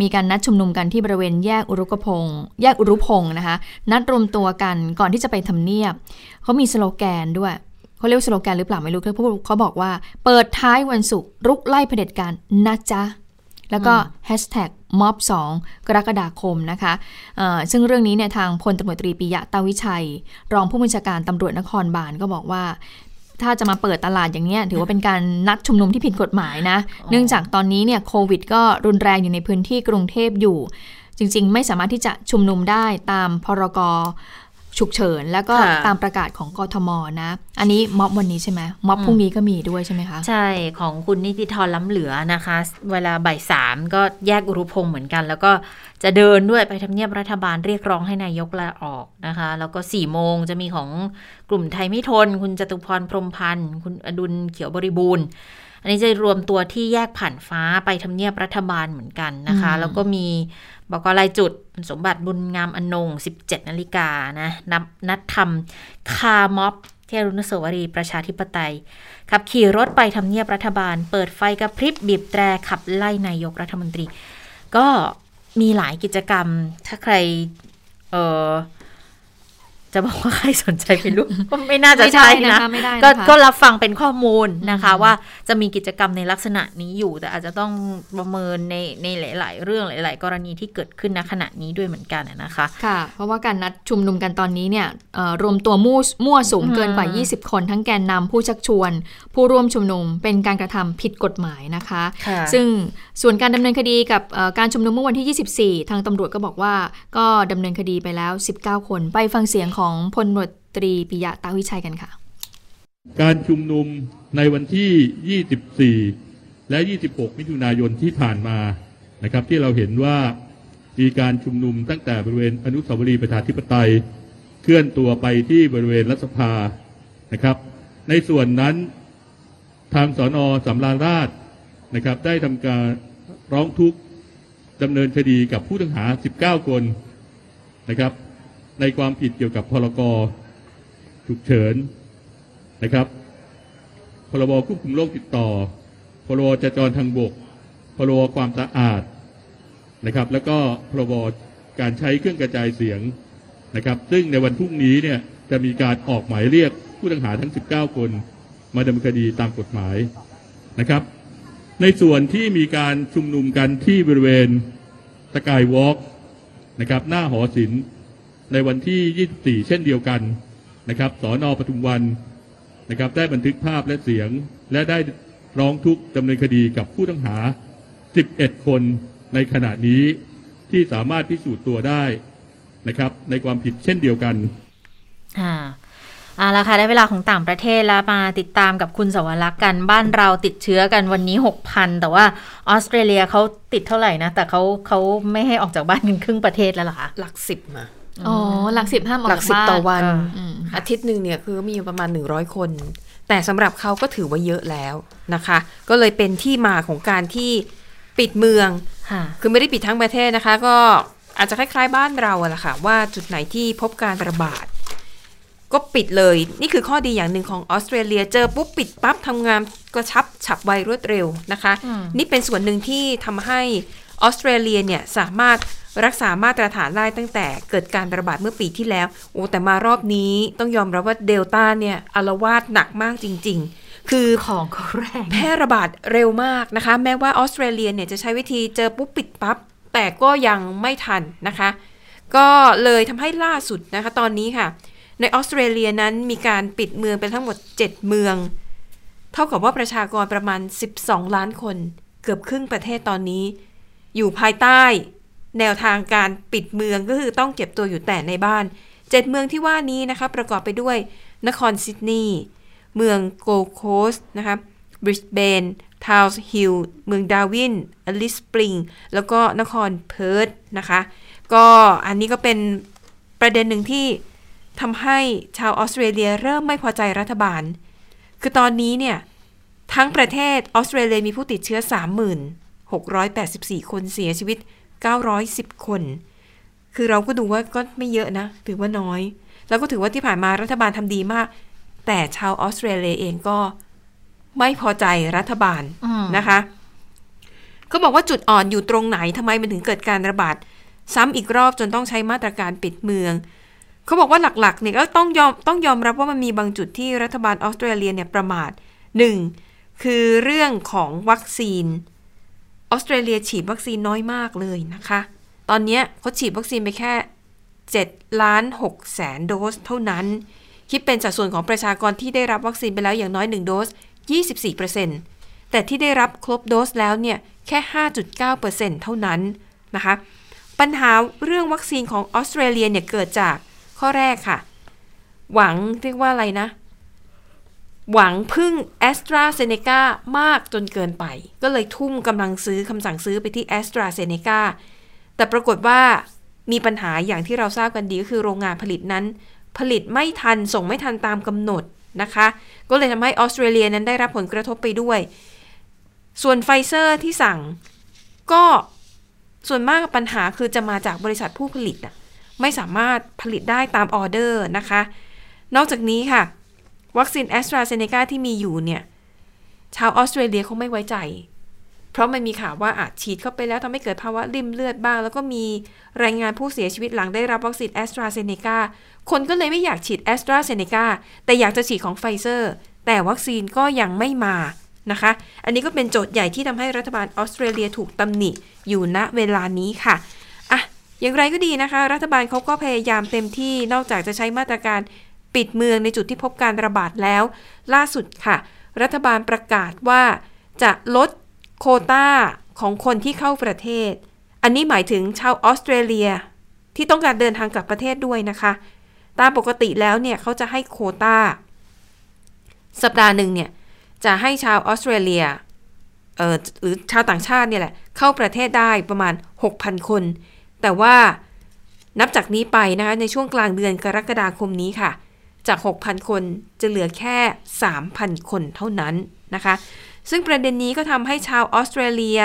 มีการนัดชุมนุมกันที่บริเวณแยกอุรุกพงศ์แยกอุรุพงศ์นะคะ นัดรวมตัวกันก่อนที่จะไปทำเนียบ เขามีสโลแกนด้วย เขาเรียกว่าสโลแกนหรือเปล่าไม่รู้เขาพูดเขาบอกว่า เปิดท้ายวันศุกร์รุกไล่เผด็จการนะจ๊ะ แล้วก็แฮชแท็กม็อบ2กรกฎาคมนะคะเอ่อซึ่งเรื่องนี้เนี่ยทางพลตำรวจตรีปิยะตาวิชัย รองผู้บัญชาการตำรวจนครบาลก็บอกว่าถ้าจะมาเปิดตลาดอย่างเนี้ยถือว่าเป็นการนัดชุมนุมที่ผิดกฎหมายนะ เนื่องจากตอนนี้เนี่ยโควิดก็รุนแรงอยู่ในพื้นที่กรุงเทพอยู่ จริง ๆ ไม่สามารถที่จะชุมนุมได้ตามพรกฉุกเฉิน แล้วก็ค่ะตามประกาศของกทมนะ อันนี้ม็อบวันนี้ใช่ไหมม็อบพรุ่งนี้ก็มีด้วยใช่ไหมคะ ใช่ของคุณนิติธรล้ำเหลือนะคะ เวลาบ่ายสามก็แยกอุรุพงศ์เหมือนกัน แล้วก็จะเดินด้วยไปทำเนียบรัฐบาลเรียกร้องให้นายกลาออกนะคะ แล้วก็สี่โมงจะมีของกลุ่มไทยไม่ทน คุณจตุพรพรหมพันธ์คุณอดุลเขียวบริบูรณ์ อันนี้จะรวมตัวที่แยกผ่านฟ้าไปทำเนียบรัฐบาลเหมือนกันนะคะอืมแล้วก็มีบอกรายจุดคุณสมบัติบุญงามอนง 17 นาฬิกานะนับนัดทำคาร์ม็อบที่อรุณสวรีประชาธิปไตย ขับขี่รถไปทำเนียบรัฐบาล เปิดไฟกระพริบบีบแตรขับไล่นายกรัฐมนตรี ก็มีหลายกิจกรรมถ้าใครเออ จะบอกว่าใครสนใจไปรู้ก็ไม่น่าจะใช่ไม่ได้นะนะคะไม่ได้นะคะก็ก็รับฟังเป็นข้อมูลนะคะว่าจะมีกิจกรรมในลักษณะนี้อยู่ แต่อาจจะต้องประเมินในในหลาย ๆ เรื่องหลาย ๆ กรณีที่เกิดขึ้นณขณะนี้ด้วยเหมือนกันอะนะคะค่ะ เพราะว่าการนัดชุมนุมกันตอนนี้เนี่ยเอ่อรวมตัวมั่วมั่วสุมเกินกว่าอืม20 คน ทั้งแกนนำผู้ชักชวน ผู้ร่วมชุมนุมเป็นการกระทำผิดกฎหมายนะคะค่ะซึ่งส่วนการดำเนินคดีกับเอ่อการชุมนุมเมื่อวันที่ 24 ทางตำรวจก็บอกว่าก็ดำเนินคดีไปแล้ว 19 คนไปฟังเสียงของพลตำรวจตรีปิยะตาวิชัยกันค่ะ การชุมนุมในวันที่ 24 และ 26 มิถุนายนที่ผ่านมานะครับที่เราเห็นว่ามีการชุมนุมตั้งแต่บริเวณอนุสาวรีย์ประชาธิปไตย เคลื่อนตัวไปที่บริเวณรัฐสภานะครับ ในส่วนนั้นทางสอนอสำราญราชนะครับ ได้ทำการร้องทุกข์ดำเนินคดีกับผู้ต้องหา 19 คนนะครับ ในความผิดเกี่ยวกับพรกฉุกเฉินนะครับ พรบควบคุมโรคติดต่อ พรบจราจรทางบก พรบความสะอาดนะครับ แล้วก็พรบการใช้เครื่องกระจายเสียงนะครับ ซึ่งในวันพรุ่งนี้เนี่ยจะมีการออกหมายเรียกผู้ต้องหาทั้ง 19 คนมาดำเนินคดีตามกฎหมายนะครับ ในส่วนที่มีการชุมนุมกันที่บริเวณสกายวอล์กนะครับหน้าหอศิลป์ ในวันที่ 24 เช่นเดียวกันนะครับสอนอปทุมวันนะครับได้บันทึกภาพและเสียง และได้ร้องทุกข์ดำเนินคดีกับผู้ต้องหา 11 คนในขณะนี้ที่สามารถพิสูจน์ตัวได้นะครับ ในความผิดเช่นเดียวกันอ่าเอาละค่ะได้เวลาของต่างประเทศแล้วมาติดตามกับคุณสวรักษ์กันบ้านเราติดเชื้อกันวันนี้ 6,000 แต่ว่าออสเตรเลียเขาติดเท่าไหร่นะ แต่เขาเขาไม่ให้ออกจากบ้านกันครึ่งประเทศแล้วเหรอคะหลักสิบมา อ๋อหลักสิบห้ามออกหลักสิบจากบ้านต่อวันอืมอาทิตย์หนึ่งเนี่ยคือมีประมาณ100คน แต่สำหรับเขาก็ถือว่าเยอะแล้วนะคะ ก็เลยเป็นที่มาของการที่ปิดเมืองค่ะคือไม่ได้ปิดทั้งประเทศนะคะ ก็อาจจะคล้ายๆบ้านเราอะแหละค่ะ ว่าจุดไหนที่พบการระบาด ก็ปิดเลย นี่คือข้อดีอย่างหนึ่งของออสเตรเลียเจอปุ๊บปิดปั๊บทำงานกระชับฉับไวรวดเร็วนะคะอืมนี่เป็นส่วนหนึ่งที่ทำให้ ออสเตรเลียเนี่ยสามารถรักษามาตรฐานได้ตั้งแต่เกิดการระบาดเมื่อปีที่แล้ว โอ้แต่มารอบนี้ต้องยอมรับว่าเดลต้าเนี่ยอารวาสหนักมากจริง ๆ คือของเขาแรงแพร่ระบาดเร็วมากนะคะ แม้ว่าออสเตรเลียเนี่ยจะใช้วิธีเจอปุ๊บปิดปั๊บแต่ก็ยังไม่ทันนะคะ ก็เลยทำให้ล่าสุดนะคะ ตอนนี้ค่ะ ในออสเตรเลียนั้นมีการปิดเมืองไปทั้งหมด 7 เมือง เท่ากับว่าประชากรประมาณ 12 ล้านคน เกือบครึ่งประเทศตอนนี้ อยู่ภายใต้ แนวทางการปิดเมืองก็คือต้องเก็บตัวอยู่แต่ในบ้าน 7 เมืองที่ว่านี้นะคะประกอบไปด้วย นครซิดนีย์เมืองโกลโคสต์นะคะบริสเบนทาวน์สวิลล์เมืองดาร์วินอลิซสปริงส์ แล้วก็นครเพิร์ธนะคะ ก็อันนี้ก็เป็นประเด็นหนึ่งที่ทำให้ชาวออสเตรเลียเริ่มไม่พอใจรัฐบาล คือตอนนี้เนี่ย ทั้งประเทศออสเตรเลียมีผู้ติดเชื้อ 3684 คนเสียชีวิต 910 คน คือเราก็ดูว่าก็ไม่เยอะนะ ถือว่าน้อย แล้วก็ถือว่าที่ผ่านมารัฐบาลทำดีมาก แต่ชาวออสเตรเลียเองก็ไม่พอใจรัฐบาลอืมนะคะก็บอกว่าจุดอ่อนอยู่ตรงไหนทำไมมันถึงเกิดการระบาดซ้ำอีกรอบจนต้องใช้มาตรการปิดเมืองเขาบอกว่าหลักๆเนี่ยก็ต้องยอมต้องยอมรับว่ามันมีบางจุดที่รัฐบาลออสเตรเลียเนี่ยประมาทหนึ่งคือเรื่องของวัคซีน ออสเตรเลียฉีดวัคซีนน้อยมากเลยนะคะ ตอนนี้เขาฉีดวัคซีนไปแค่7ล้าน6แสนโดสเท่านั้น คิดเป็นสัดส่วนของประชากรที่ได้รับวัคซีนไปแล้วอย่างน้อย 1 โดส 24%แต่ที่ได้รับครบโดสแล้วเนี่ยแค่ 5.9%เท่านั้นนะคะ ปัญหาเรื่องวัคซีนของออสเตรเลียเนี่ยเกิดจากข้อแรกค่ะ หวังเรียกว่าอะไรนะ หวังพึ่งแอสตราเซเนกามากจนเกินไป ก็เลยทุ่มกำลังซื้อคำสั่งซื้อไปที่แอสตราเซเนกาแต่ปรากฏว่ามีปัญหาอย่างที่เราทราบกันดีก็คือโรงงานผลิตนั้น ผลิตไม่ทันส่งไม่ทันตามกำหนดนะคะ ก็เลยทำให้ออสเตรเลียนั้นได้รับผลกระทบไปด้วย ส่วนไฟเซอร์ที่สั่งก็ส่วนมากปัญหาคือจะมาจากบริษัทผู้ผลิต ไม่สามารถผลิตได้ตามออเดอร์นะคะ นอกจากนี้ค่ะ วัคซีนแอสตราเซเนกาที่มีอยู่เนี่ย ชาวออสเตรเลียเขาไม่ไว้ใจ เพราะมันมีข่าวว่าอาจฉีดเข้าไปแล้วทำให้เกิดภาวะลิ่มเลือดบ้าง แล้วก็มีรายงานผู้เสียชีวิตหลังได้รับวัคซีนแอสตราเซเนกาคนก็เลยไม่อยากฉีดแอสตราเซเนกาแต่อยากจะฉีดของไฟเซอร์ แต่วัคซีนก็ยังไม่มานะคะ อันนี้ก็เป็นโจทย์ใหญ่ที่ทำให้รัฐบาลออสเตรเลียถูกตำหนิอยู่ณเวลานี้ค่ะอะ อย่างไรก็ดีนะคะ รัฐบาลเขาก็พยายามเต็มที่นอกจากจะใช้มาตรการ ปิดเมืองในจุดที่พบการระบาดแล้ว ล่าสุดค่ะ รัฐบาลประกาศว่า จะลดโควตาของคนที่เข้าประเทศ อันนี้หมายถึงชาวออสเตรเลีย ที่ต้องการเดินทางกลับประเทศด้วยนะคะ ตามปกติแล้วเนี่ยเขาจะให้โควต้า สัปดาห์หนึ่งเนี่ย จะให้ชาวออสเตรเลียเอ่อหรือชาวต่างชาติเนี่ยแหละ เข้าประเทศได้ประมาณ 6,000 คน แต่ว่านับจากนี้ไปนะคะในช่วงกลางเดือนกรกฎาคมนี้ค่ะ จาก 6,000 คนจะเหลือแค่ 3,000 คนเท่านั้นนะคะ ซึ่งประเด็นนี้ก็ทำให้ชาวออสเตรเลีย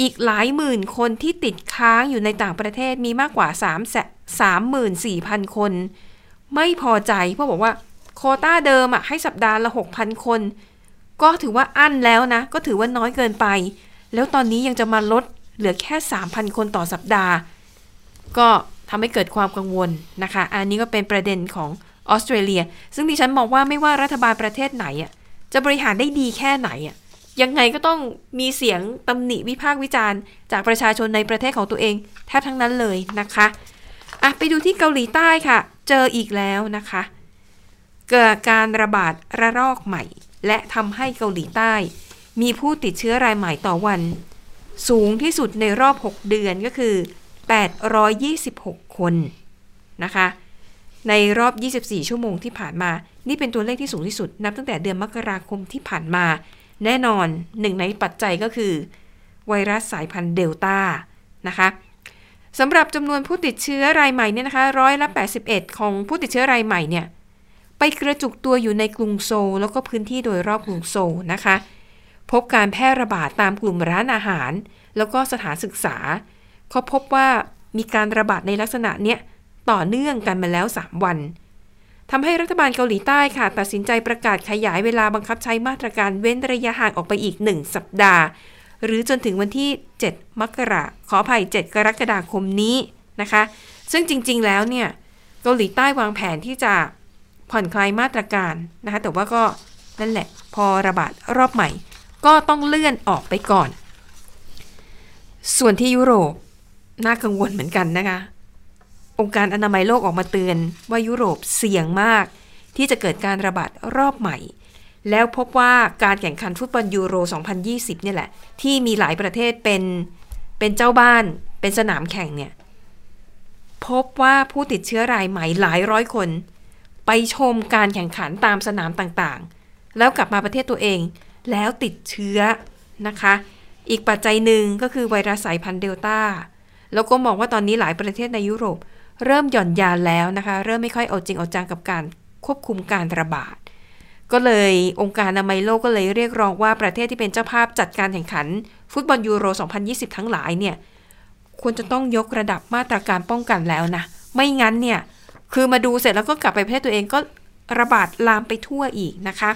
อีกหลายหมื่นคนที่ติดค้างอยู่ในต่างประเทศมีมากกว่า 34,000 คน ไม่พอใจเพราะบอกว่าโคต้าเดิมอะให้สัปดาห์ละ 6,000 คน ก็ถือว่าอั้นแล้วนะ ก็ถือว่าน้อยเกินไป แล้วตอนนี้ยังจะมาลดเหลือแค่ 3,000 คนต่อสัปดาห์ ก็ทำให้เกิดความกังวลนะคะ อันนี้ก็เป็นประเด็นของ ออสเตรเลีย ซึ่งดิฉันมองว่าไม่ว่ารัฐบาลประเทศไหนอะจะบริหารได้ดีแค่ไหนอะยังไงก็ต้องมีเสียงตำหนิวิพากษ์วิจารณ์ จากประชาชนในประเทศของตัวเองแทบทั้งนั้นเลยนะคะอะไปดูที่เกาหลีใต้ค่ะ เจออีกแล้วนะคะ เกิดการระบาดระลอกใหม่ และทำให้เกาหลีใต้ มีผู้ติดเชื้อรายใหม่ต่อวัน สูงที่สุดในรอบ 6 เดือนก็คือ 826 คนนะคะ ในรอบ 24 ชั่วโมงที่ผ่านมา นี่เป็นตัวเลขที่สูงที่สุด นับตั้งแต่เดือนมกราคมที่ผ่านมา แน่นอนหนึ่งในปัจจัยก็คือ ไวรัสสายพันธุ์เดลต้านะคะสำหรับจำนวนผู้ติดเชื้อรายใหม่เนี่ยนะคะร้อยละ 81 ของผู้ติดเชื้อรายใหม่เนี่ยไปกระจุกตัวอยู่ในกรุงโซลแล้วก็พื้นที่โดยรอบกรุงโซลนะคะ พบการแพร่ระบาดตามกลุ่มร้านอาหาร แล้วก็สถานศึกษาเขาพบว่ามีการระบาดในลักษณะเนี้ย ต่อเนื่องกันมาแล้ว 3 วันทำให้รัฐบาลเกาหลีใต้ค่ะ ตัดสินใจประกาศขยายเวลาบังคับใช้มาตรการเว้นระยะห่างออกไปอีก 1 สัปดาห์ หรือจนถึงวันที่ 7 มกราขออภัย 7 กรกฎาคมนี้นะคะ ซึ่งจริงๆแล้วเนี่ยเกาหลีใต้วางแผนที่จะผ่อนคลายมาตรการนะคะ แต่ว่าก็นั่นแหละพอระบาดรอบใหม่ ก็ต้องเลื่อนออกไปก่อน ส่วนที่ยุโรปน่ากังวลเหมือนกันนะคะ องค์การอนามัยโลกออกมาเตือนว่ายุโรปเสี่ยงมาก ที่จะเกิดการระบาดรอบใหม่ แล้วพบว่าการแข่งขันฟุตบอลยูโร 2020 เนี่ยแหละ ที่มีหลายประเทศเป็นเป็นเจ้าบ้านเป็นสนามแข่งเนี่ย พบว่าผู้ติดเชื้อรายใหม่หลายร้อยคน ไปชมการแข่งขันตามสนามต่างๆ แล้วกลับมาประเทศตัวเอง แล้วติดเชื้อนะคะ อีกปัจจัยหนึ่งก็คือไวรัสสายพันธุ์เดลต้าแล้วก็มองว่าตอนนี้หลายประเทศในยุโรป เริ่มหย่อนยานแล้วนะคะ เริ่มไม่ค่อยเอาจริงเอาจังกับการควบคุมการระบาด ก็เลยองค์การอนามัยโลกก็เลยเรียกร้องว่าประเทศที่เป็นเจ้าภาพจัดการแข่งขัน ฟุตบอลยูโร 2020 ทั้งหลายเนี่ยควรจะต้องยกระดับมาตรการป้องกันแล้วนะ ไม่งั้นเนี่ย คือมาดูเสร็จแล้วก็กลับไปประเทศตัวเองก็ระบาดลามไปทั่วอีกนะคะ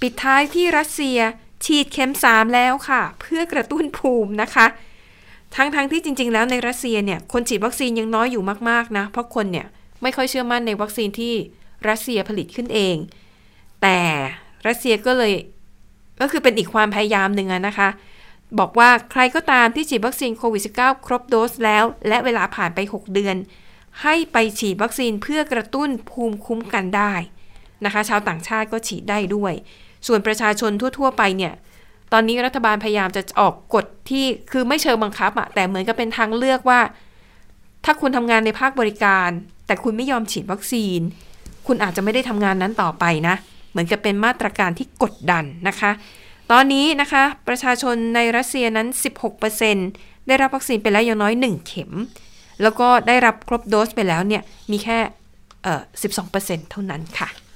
ปิดท้ายที่รัสเซียฉีดเข็ม 3 แล้วค่ะ เพื่อกระตุ้นภูมินะคะ ทั้งๆทที่จริง ๆ แล้วในรัสเซียเนี่ยคนฉีดวัคซีนยังน้อยอยู่มากๆนะ เพราะคนเนี่ยไม่ค่อยเชื่อมั่นในวัคซีนที่รัสเซียผลิตขึ้นเอง แต่รัสเซียก็เลยก็คือเป็นอีกความพยายามหนึ่งนะคะ บอกว่าใครก็ตามที่ฉีดวัคซีนโควิด -19 ครบโดสแล้ว และเวลาผ่านไป 6 เดือน ให้ไปฉีดวัคซีนเพื่อกระตุ้นภูมิคุ้มกันได้นะคะ ชาวต่างชาติก็ฉีดได้ด้วย ส่วนประชาชนทั่ว ๆ ไปเนี่ย ตอนนี้รัฐบาลพยายามจะออกกฎที่คือไม่เชิงบังคับอะแต่เหมือนกับเป็นทางเลือกว่า ถ้าคุณทำงานในภาคบริการ แต่คุณไม่ยอมฉีดวัคซีน คุณอาจจะไม่ได้ทำงานนั้นต่อไปนะ เหมือนกับเป็นมาตรการที่กดดันนะคะ ตอนนี้นะคะ ประชาชนในรัสเซียนั้น 16%ได้รับวัคซีนไปแล้วอย่างน้อย 1 เข็ม แล้วก็ได้รับครบโดสไปแล้วเนี่ยมีแค่เอ่อ12%เท่านั้นค่ะ